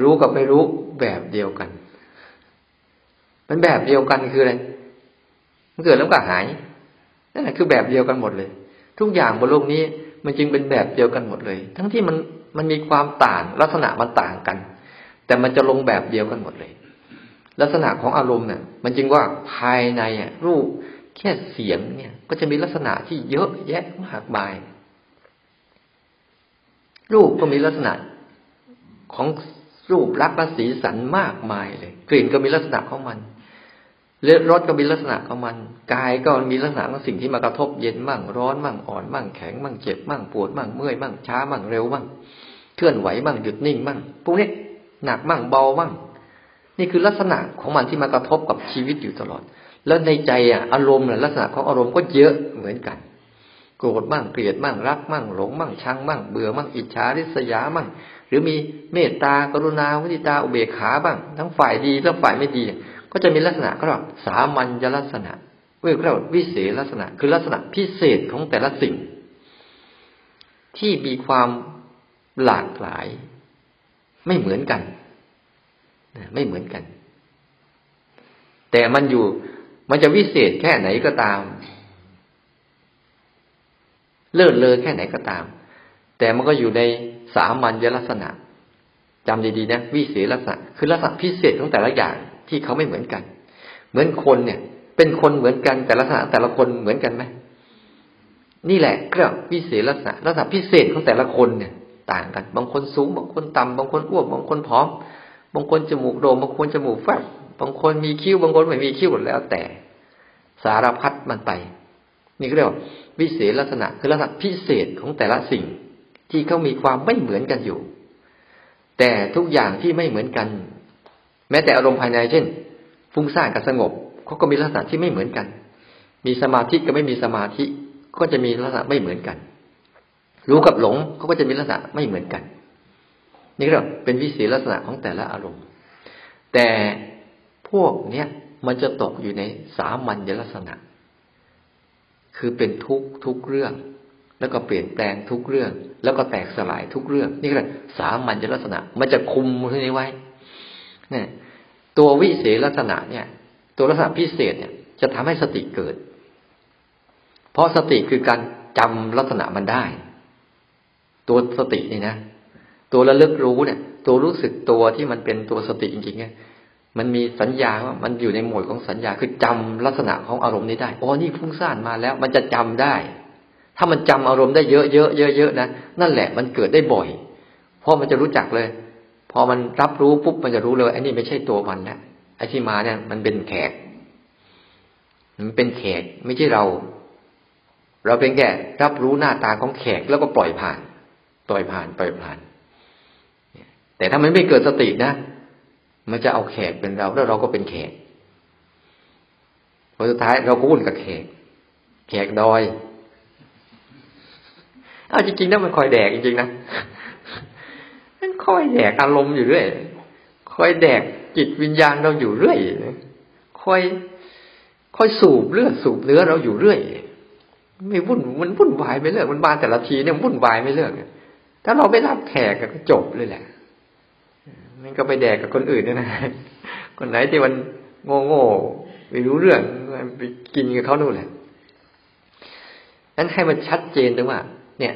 รู้กับไม่รู้แบบเดียวกัน มันแบบเดียวกันคืออะไร มันเกิดแล้วก็หาย นั่นแหละคือแบบเดียวกันหมดเลย ทุกอย่างบนโลกนี้ มันจึงเป็นแบบเดียวกันหมดเลย ทั้งที่มัน มันมีความต่างลักษณะมันต่างกัน แต่มันจะลงแบบเดียวกันหมดเลย ลักษณะของอารมณ์เนี่ย มันจึงว่าภายในอะรูปแค่เสียงเนี่ย ก็จะมีลักษณะที่เยอะแยะมากมาย รูปก็มีลักษณะของรูปลักษณ์สีสันมากมายเลย กลิ่นก็มีลักษณะของมันเลรสก็มีลักษณะของมันกายก็มีลักษณะของสิ่งที่มากระทบเย็นมั่งร้อนมั่งอ่อนมั่งแข็งมั่งเจ็บมั่งปวดมั่งเมื่อยมั่งช้ามั่งเร็วมั่ง เคลื่อนไหวมั่งหยุดนิ่งมั่งพวกนี้หนักมั่งเบามั่งนี่คือลักษณะของมันที่มากระทบกับชีวิตอยู่ตลอด แล้วในใจอะอารมณ์ลักษณะของอารมณ์ก็เยอะเหมือนกัน โกรธมั่งเกลียดมั่งรักมั่งหลงมั่งชังมั่งเบื่อมั่งอิจฉาริษยามั่ง หรือมีเมตตากรุณาวิจิตาอุเบกขาบ้าง ทั้งฝ่ายดีและฝ่ายไม่ดี ก็จะมีลักษณะก็เรียกสามัญลักษณะเรียกว่าวิเศษลักษณะ คือลักษณะพิเศษของแต่ละสิ่ง ที่มีความ หลากหลาย ไม่เหมือนกันไม่เหมือนกัน แต่มันอยู่มันจะวิเศษแค่ไหนก็ตาม เลิศเลอแค่ไหนก็ตาม แต่มันก็อยู่ในสามัญลักษณะจำดีๆนะวิเศษลักษณะ คือลักษณะพิเศษของแต่ละอย่างที่เขาไม่เหมือนกัน เหมือนคนเนี่ย เป็นคนเหมือนกันแต่ลักษณะแต่ละคนเหมือนกันไหมนี่แหละเรื่องพิเศษลักษณะลักษณะพิเศษของแต่ละคนเนี่ย ต่างกัน บางคนสูง บางคนต่ำบางคนอ้วนบางคนผอม บางคนจมูกโด่งบางคนจมูกแฟบบางคนมีคิ้วบางคนไม่มีคิ้วหมดแล้วแต่ สารพัดมันไป นี่เรียกว่าวิเศษลักษณะคือลักษณะพิเศษของแต่ละสิ่งที่เขามีความไม่เหมือนกันอยู่ แต่ทุกอย่างที่ไม่เหมือนกัน แม้แต่อารมณ์ภายในเช่น ฟุ้งซ่านกับสงบเขาก็มีลักษณะที่ไม่เหมือนกัน มีสมาธิกับไม่มีสมาธิก็จะมีลักษณะไม่เหมือนกัน รู้กับหลงเขาก็จะมีลักษณะไม่เหมือนกัน นี่ก็เป็นวิสีลักษณะของแต่ละอารมณ์ แต่พวกเนี้ยมันจะตกอยู่ในสามัญลักษณะ คือเป็นทุกทุกเรื่อง แล้วก็เปลี่ยนแปลงทุกเรื่อง แล้วก็แตกสลายทุกเรื่อง นี่ก็สามัญลักษณะ มันจะคุมที่นี้ไว้เนี่ยตัววิเศษลักษณะเนี่ย ตัวลักษณะพิเศษเนี่ย จะทำให้สติเกิด เพราะสติคือการจำลักษณะมันได้ ตัวสตินี่นะตัวระลึกรู้เนี่ย ตัวรู้สึกตัวที่มันเป็นตัวสติจริงๆเนี่ยมันมีสัญญาว่ามันอยู่ในหมวดของสัญญาคือจำลักษณะของอารมณ์นี้ได้อ๋อนี่ฟุ้งซ่านมาแล้ว มันจะจำได้ ถ้ามันจำอารมณ์ได้เยอะเยอะเยอะเยอะนะนั่นแหละมันเกิดได้บ่อย เพราะมันจะรู้จักเลย พอมันรับรู้ปุ๊บมันจะรู้เลยไอ้นี่ไม่ใช่ตัวมันแล้วไอ้ที่มาเนี่ย มันเป็นแขก มันเป็นแขกไม่ใช่เรา เราเป็นแค่รับรู้หน้าตาของแขกแล้วก็ปล่อยผ่าน ปล่อยผ่านปล่อยผ่านแต่ถ้ามันไม่เกิดสตินะ มันจะเอาแขกเป็นเรา แล้วเราก็เป็นแขกพอสุดท้ายเราก็วุ่นกับแขก แขกดอยเอาจริงๆนะมันคอยแดกจริงๆนะคอยแดกอารมณ์อยู่เรื่อยคอยแดกจิตวิญญาณเราอยู่เรื่อยคอยคอยสูบเลือดสูบเนื้อเราอยู่เรื่อย ไม่วุ่นมันวุ่นวายไม่เลิกมันบานแต่ละทีเนี่ยวุ่นวายไม่เลิก ถ้าเราไม่รับแขกก็จบเลยแหละมันก็ไปแดกกับคนอื่นนี่นะ คนไหนที่มันโง่โง่ไม่รู้เรื่องไปกินกับเขานู่นแหละนั้นให้มันชัดเจนตรงว่า เนี่ย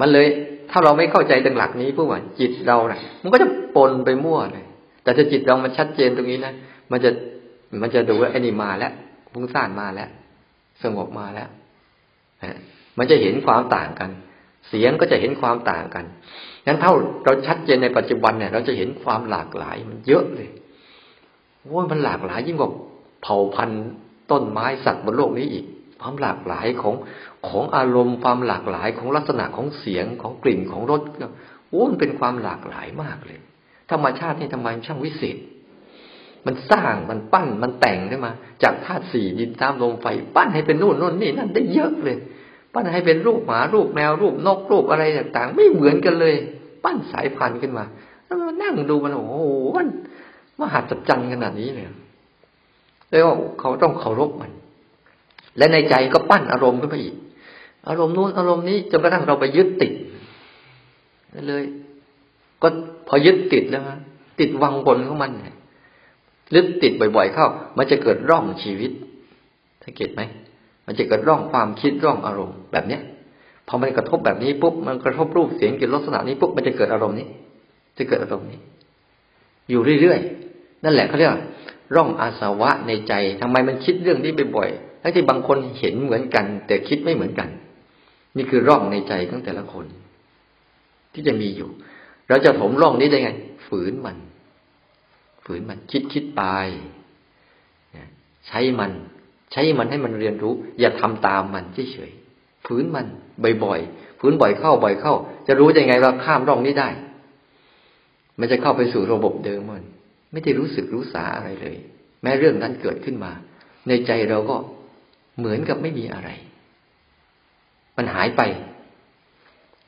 มันเลย ถ้าเราไม่เข้าใจตรงหลักนี้ผู้ว่าจิตเรานะ่ะ มันก็จะปนไปมั่วเลย แต่ถ้าจิตเรามันชัดเจนตรงนี้นะมันจะมันจะดูว่าไอ้นี่มาแล้วพุ่งซ่านมาแล้วสงบมาแล้วมันจะเห็นความต่างกัน เสียงก็จะเห็นความต่างกันงั้นเท่าเราชัดเจนในปัจจุบันเนี่ย เราจะเห็นความหลากหลายมันเยอะเลยโอ้ยมันหลากหลายยิ่งกว่าเผ่าพันธุ์ต้นไม้สัตว์บนโลกนี้อีก ความหลากหลายของของอารมณ์ความหลากหลายของลักษณะของเสียงของกลิ่นของรสโอ้มันเป็นความหลากหลายมากเลย ธรรมชาตินี่ทำไมช่างวิเศษ มันสร้างมันปั้นมันแต่งขึ้นมา จากธาตุสี่ดินน้ำลมไฟ ปั้นให้เป็นนู่นนู่นนี่นั่นได้เยอะเลย ปั้นให้เป็นรูปหมารูปแมวรูปนกรูปอะไรต่างๆ ไม่เหมือนกันเลย ปั้นสายพันธุ์ขึ้นมาแล้วนั่งดูมันโอ้โหมันมหัศจรรย์ขนาดนี้เลยแล้วเขาต้องเคารพมัน และในใจก็ปั้นอารมณ์ขึ้นไปอีก อารมณ์นู้นอารมณ์นี้จนกระทั่งเราไปยึดติดเลย ก็พอยึดติดแล้วติดวังบนของมันเนี่ยยึดติดบ่อย ๆ เข้า มันจะเกิดร่องชีวิตถ้าเกตไหม มันจะเกิดร่องความคิดร่องอารมณ์แบบเนี้ยพอมันกระทบแบบนี้ปุ๊บมันกระทบรูปเสียงกลิ่นลักษณะนี้ปุ๊บมันจะเกิดอารมณ์นี้ จะเกิดอารมณ์นี้ อยู่เรื่อยๆนั่นแหละเขาเรียกร่องอาสวะในใจทำไมมันคิดเรื่องนี้บ่อยๆทั้งที่บางคนเห็นเหมือนกัน แต่คิดไม่เหมือนกัน นี่คือร่องในใจของแต่ละคน ที่จะมีอยู่ เราจะถมร่องนี้ได้ไง ฝืนมัน ฝืนมันคิดคิดไปใช้มัน ใช้มันให้มันเรียนรู้ อย่าทำตามมันเฉยๆฝืนมันบ่อยๆฝืนบ่อยเข้าบ่อยเข้า จะรู้ยังไงว่าข้ามร่องนี้ได้ มันจะเข้าไปสู่ระบบเดิมมัน ไม่ได้รู้สึกรู้สาอะไรเลย แม้เรื่องนั้นเกิดขึ้นมา ในใจเราก็เหมือนกับไม่มีอะไร มันหายไป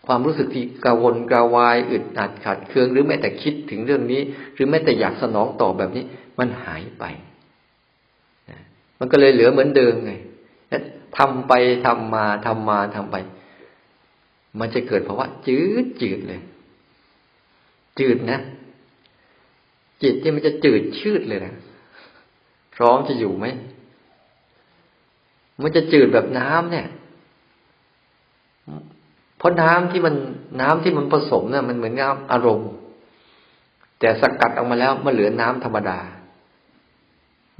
ความรู้สึกที่กระวนกระวายอึดอัดขัดเคืองหรือแม้แต่คิดถึงเรื่องนี้ หรือแม้แต่อยากสนองตอบแบบนี้ มันหายไป มันก็เลยเหลือเหมือนเดิมไงทำไปทำมาทำมาทำไป มันจะเกิดภาวะจืดจืดเลย จืดนะจิตที่มันจะจืดชืดเลยนะพร้อมจะอยู่ไหมมันจะจืดแบบน้ำเนี่ย เพราะน้ำที่มันน้ำที่มันผสมเนี่ยมันเหมือนน้ำอารมณ์ แต่สกัดออกมาแล้วมันเหลือน้ำธรรมดา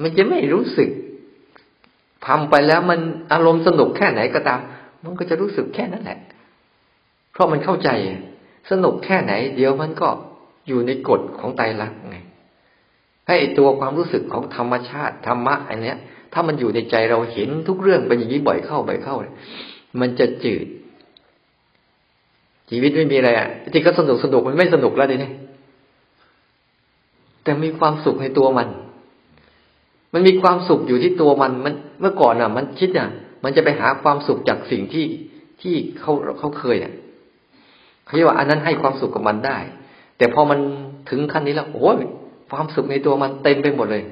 มันจะไม่รู้สึก ทำไปแล้วมันอารมณ์สนุกแค่ไหนก็ตาม มันก็จะรู้สึกแค่นั้นแหละ เพราะมันเข้าใจ สนุกแค่ไหน เดี๋ยวมันก็อยู่ในกฎของไตรลักษณ์ไง ให้ตัวความรู้สึกของธรรมชาติธรรมะอันเนี้ย ถ้ามันอยู่ในใจเราเห็นทุกเรื่องเป็นอย่างนี้บ่อยเข้าบ่อยเข้ามันจะจืด ชีวิตไม่มีอะไรอะที่ก็สนุกสนุกมันไม่สนุกแล้วดิเนี่ยแต่มีความสุขในตัวมัน มันมีความสุขอยู่ที่ตัวมันมันเมื่อก่อนอะ มันคิดอะ มันจะไปหาความสุขจากสิ่งที่ที่เขาเขาเคยอะเขาเรียกว่าอันนั้นให้ความสุขกับมันได้ แต่พอมันถึงขั้นนี้แล้วโอ้ยความสุขในตัวมันเต็มไปหมดเลย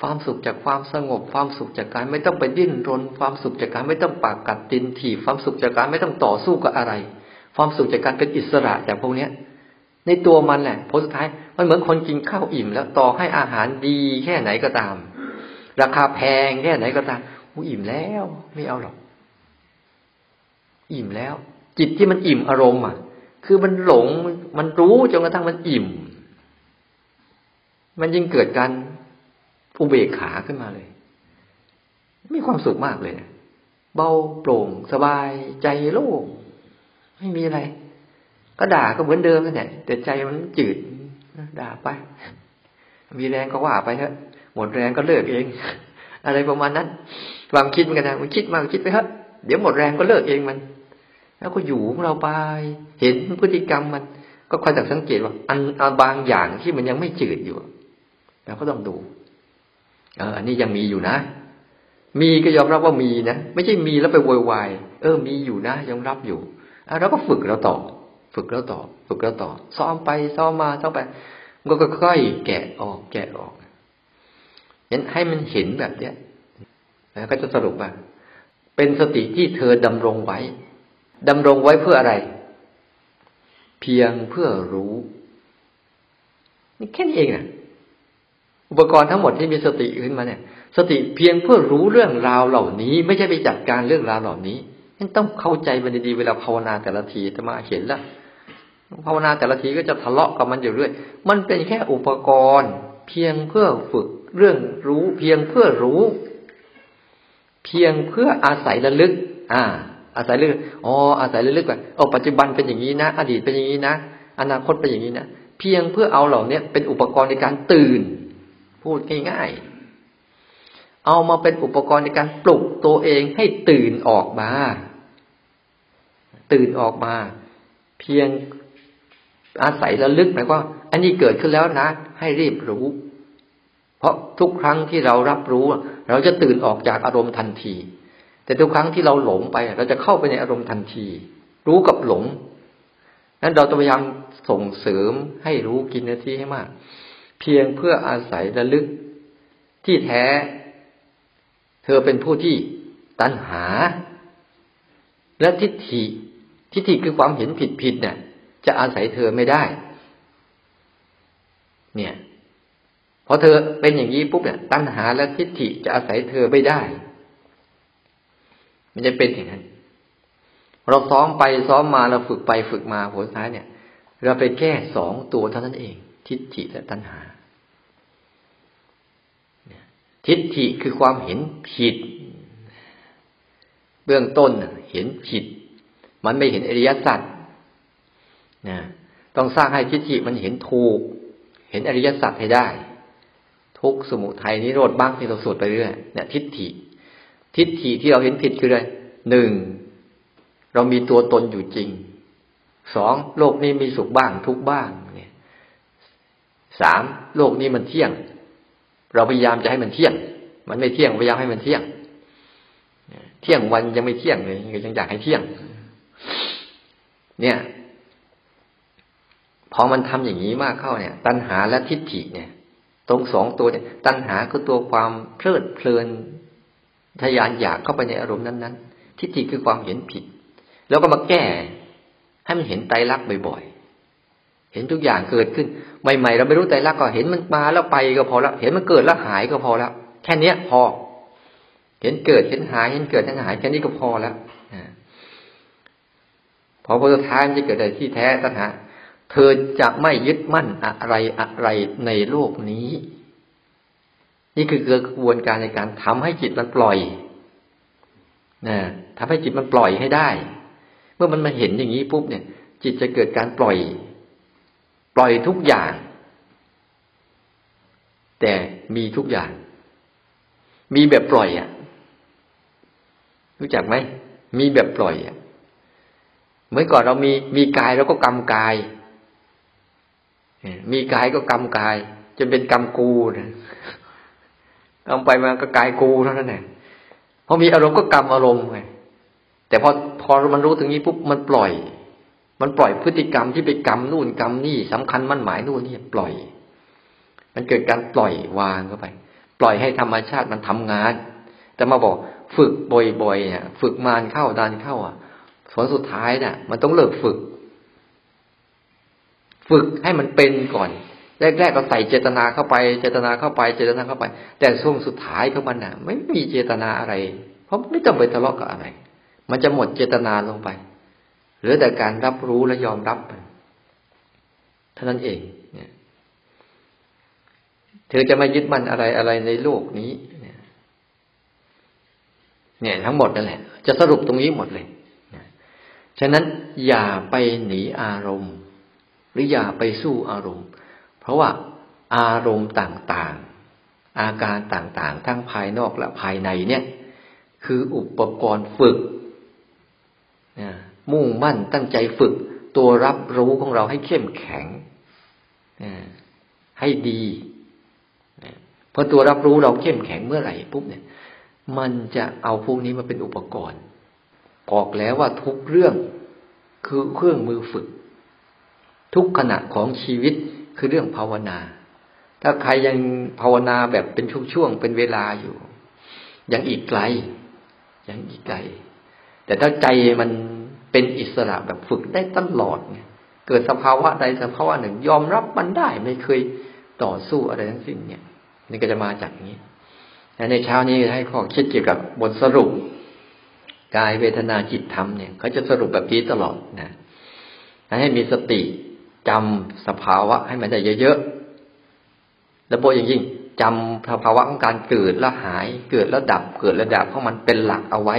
ความสุขจากความสงบ ความสุขจากการไม่ต้องไปดิ้นรน ความสุขจากการไม่ต้องปากกัดตินถีบความสุขจากการไม่ต้องต่อสู้กับอะไร ความสุขจากการเป็นอิสระจากพวกเนี้ย ในตัวมันแหละผลสุดท้ายมันเหมือนคนกินข้าวอิ่มแล้วต่อให้อาหารดีแค่ไหนก็ตาม ราคาแพงแค่ไหนก็ตามอิ่มแล้ว ไม่เอาหรอก อิ่มแล้ว จิตที่มันอิ่มอารมณ์อะ คือมันหลงมันรู้จนกระทั่งมันอิ่ม มันยิ่งเกิดการอุเบกขาขึ้นมาเลย มีความสุขมากเลยนะเบาโปร่ง สบายใจโล่งไม่มีอะไร ก็ด่าก็เหมือนเดิมนั่นแหละแต่ใจมันจืดด่าไป มีแรงก็ว่าไปเถอะ หมดแรงก็เลิกเอง อะไรประมาณนั้น ความคิดมันกันนะมันคิดมากคิดไปเถอะเดี๋ยวหมดแรงก็เลิกเองมัน แล้วก็อยู่ของเราไป เห็นพฤติกรรมมัน ก็คอยสังเกตว่า อันบางอย่างที่มันยังไม่จืดอยู่เราก็ต้องดู เออ อันนี้ยังมีอยู่นะ มีก็ยอมรับว่ามีนะไม่ใช่มีแล้วไปโวยวายเออ มีอยู่นะยอมรับอยู่เราก็ฝึกเราต่อ ฝึกแล้วต่อ ฝึกแล้วต่อ ซ้อมไปซ้อมมาซ้อมไปก็ค่อยๆแกะออก แกะออก เห็นให้มันเห็นแบบเนี้ยแล้วก็จะสรุปว่า เป็นสติที่เธอดำรงไว้ดำรงไว้เพื่ออะไร เพียงเพื่อรู้ นี่แค่นี้เองอะอุปกรณ์ทั้งหมดที่มีสติขึ้นมาเนี่ย สติเพียงเพื่อรู้เรื่องราวเหล่านี้ ไม่ใช่ไปจัดการเรื่องราวเหล่านี้นั่นต้องเข้าใจมันดีๆเวลาภาวนาแต่ละทีจะมาเห็นล้วภาวนาแต่ละทีก็จะทะเลาะกับมันอยู่เรื่อย มันเป็นแค่อุปกรณ์ เพียงเพื่อฝึก เรื่องรู้เพียงเพื่อรู้ เพียงเพื่ออาศัยระลึก อ่า อาศัยระลึกอ๋ออาศัยระลึกว่าโอ้ปัจจุบันเป็นอย่างนี้นะ อดีตเป็นอย่างนี้นะอนาคตเป็นอย่างนี้นะเพียงเพื่อเอาเหล่านี้เป็นอุปกรณ์ในการตื่น พูดง่ายๆเอามาเป็นอุปกรณ์ในการปลุกตัวเองให้ตื่นออกมา ตื่นออกมา เพียงอาศัยระลึกหมายว่า อันนี้เกิดขึ้นแล้วนะ ให้รีบรู้ ราะทุกครั้งที่เรารับรู้ เราจะตื่นออกจากอารมณ์ทันที แต่ทุกครั้งที่เราหลงไป เราจะเข้าไปในอารมณ์ทันที รู้กับหลงนั้นเราต้องพยายามส่งเสริมให้รู้กินนาทีให้มาก เพียงเพื่ออาศัยระลึกที่แท้ เธอเป็นผู้ที่ตัณหา และทิฏฐิทิฏฐิคือความเห็นผิดผิดเนี่ยจะอาศัยเธอไม่ได้ เนี่ย พอเธอเป็นอย่างนี้ปุ๊บเนี่ยตัณหาและทิฏฐิจะอาศัยเธอไม่ได้ มันจะเป็นอย่างนั้น เราซ้อมไปซ้อมมาเราฝึกไปฝึกมาผลท้ายเนี่ย เราไปแก้สองตัวเท่านั้นเอง ทิฏฐิและตัณหา ทิฏฐิคือความเห็นผิด เบื้องต้นเห็นผิด มันไม่เห็นอริยสัจนะต้องสร้างให้ทิฏฐิมันเห็นถูก เห็นอริยสัจให้ได้ ทุกสมุทัยนิโรธบ้างที่เราสวดไปเรื่อยเนี่ยทิฏฐิ ทิฏฐิที่เราเห็นผิดคืออะไรหนึ่งเรามีตัวตนอยู่จริงสองโลกนี้มีสุขบ้างทุกบ้างเนี่ยสามโลกนี้มันเที่ยง เราพยายามจะให้มันเที่ยง มันไม่เที่ยงพยายามให้มันเที่ยงเที่ยงวันยังไม่เที่ยงเลยยังอยากให้เที่ยง เนี่ยพอมันทำอย่างนี้มากเข้าเนี่ย ตัณหาและทิฏฐิเนี่ย ตรงสองตัวเนี่ย ตัณหาคือตัวความเพลิดเพลินทยานอยากเข้าไปในอารมณ์นั้นๆ ทิฏฐิคือความเห็นผิด แล้วก็มาแก้ให้มันเห็นไตรลักษณ์บ่อยๆ เห็นทุกอย่างเกิดขึ้น ใหม่ๆ เราไม่รู้ไตรลักษณ์ก็เห็นมันมาแล้วไปก็พอแล้ว เห็นมันเกิดแล้วหายก็พอแล้ว แค่เนี้ยพอ เห็นเกิดเห็นหายเห็นเกิดเห็นหายแค่นี้ก็พอแล้วพอพอสุดท้ายมันจะเกิดอะไรที่แท้ตัณหา เธอจะไม่ยึดมั่นอะไรอะไรในโลกนี้ นี่คือกระบวนการในการทำให้จิตมันปล่อยนะทำให้จิตมันปล่อยให้ได้ เมื่อมันมาเห็นอย่างนี้ปุ๊บเนี่ย จิตจะเกิดการปล่อย ปล่อยทุกอย่าง แต่มีทุกอย่าง มีแบบปล่อยอะ รู้จักไหมมีแบบปล่อยอะเมื่อก่อนเรามีมีกายเราก็กรรมกาย มีกายก็กรรมกาย จนเป็นกรรมกูนะกรรมไปมาก็กายกูเท่านั้นแหละพอมีอารมณ์ก็กรรมอารมณ์ไงแต่พอพอมันรู้ถึงนี้ปุ๊บมันปล่อย มันปล่อยพฤติกรรมที่ไปกรรมนู่นกรรมนี่สำคัญมั่นหมายนู่นนี่ปล่อย มันเกิดการปล่อยวางเข้าไป ปล่อยให้ธรรมชาติมันทำงาน แต่มาบอกฝึกบ่อยๆเนี่ยฝึกมานเข้าดานเข้าอะผลสุดท้ายเนี่ยมันต้องเลิกฝึก ฝึกให้มันเป็นก่อน แรกๆก็ใส่เจตนาเข้าไป เจตนาเข้าไป เจตนาเข้าไป แต่ช่วงสุดท้ายของมันน่ะ ไม่มีเจตนาอะไร เพราะไม่ต้องไปทะเลาะกับอะไร มันจะหมดเจตนาลงไปเหลือแต่การรับรู้และยอมรับเท่านั้นเอง เนี่ย เธอจะไม่ยึดมั่นอะไรอะไรในโลกนี้ เนี่ยเนี่ยทั้งหมดนั่นแหละ จะสรุปตรงนี้หมดเลย ฉะนั้นอย่าไปหนีอารมณ์ หรืออย่าไปสู้อารมณ์ เพราะว่าอารมณ์ต่างๆ อาการต่างๆ ทั้งภายนอกและภายในเนี่ย คืออุปกรณ์ฝึกมุ่งมั่นตั้งใจฝึก ตัวรับรู้ของเราให้เข้มแข็งให้ดีพอตัวรับรู้เราเข้มแข็งเมื่อไหร่ปุ๊บเนี่ย มันจะเอาพวกนี้มาเป็นอุปกรณ์บอกแล้วว่าทุกเรื่องคือเครื่องมือฝึก ทุกขณะของชีวิตคือเรื่องภาวนา ถ้าใครยังภาวนาแบบเป็นช่วงๆเป็นเวลาอยู่ ยังอีกไกล ยังอีกไกล แต่ถ้าใจมันเป็นอิสระแบบฝึกได้ตลอดไงเกิดสภาวะใดสภาวะหนึ่ง ยอมรับมันได้ไม่เคยต่อสู้อะไรทั้งสิ้นเนี่ยนี่ก็จะมาจากนี้ในเช้านี้ให้ข้อคิดเกี่ยวกับบทสรุปกายเวทนาจิตธรรมเนี่ยเขาจะสรุปแบบนี้ตลอดนะให้มีสติ จำสภาวะให้มันได้เยอะๆแล้วโบยอย่างยิ่งจำสภาวะของการเกิดแล้วหาย เกิดแล้วดับ เกิดแล้วดับของมันเป็นหลักเอาไว้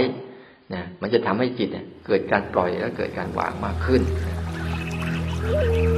นะมันจะทำให้จิตเกิดการปล่อยและเกิดการวางมากขึ้นนะ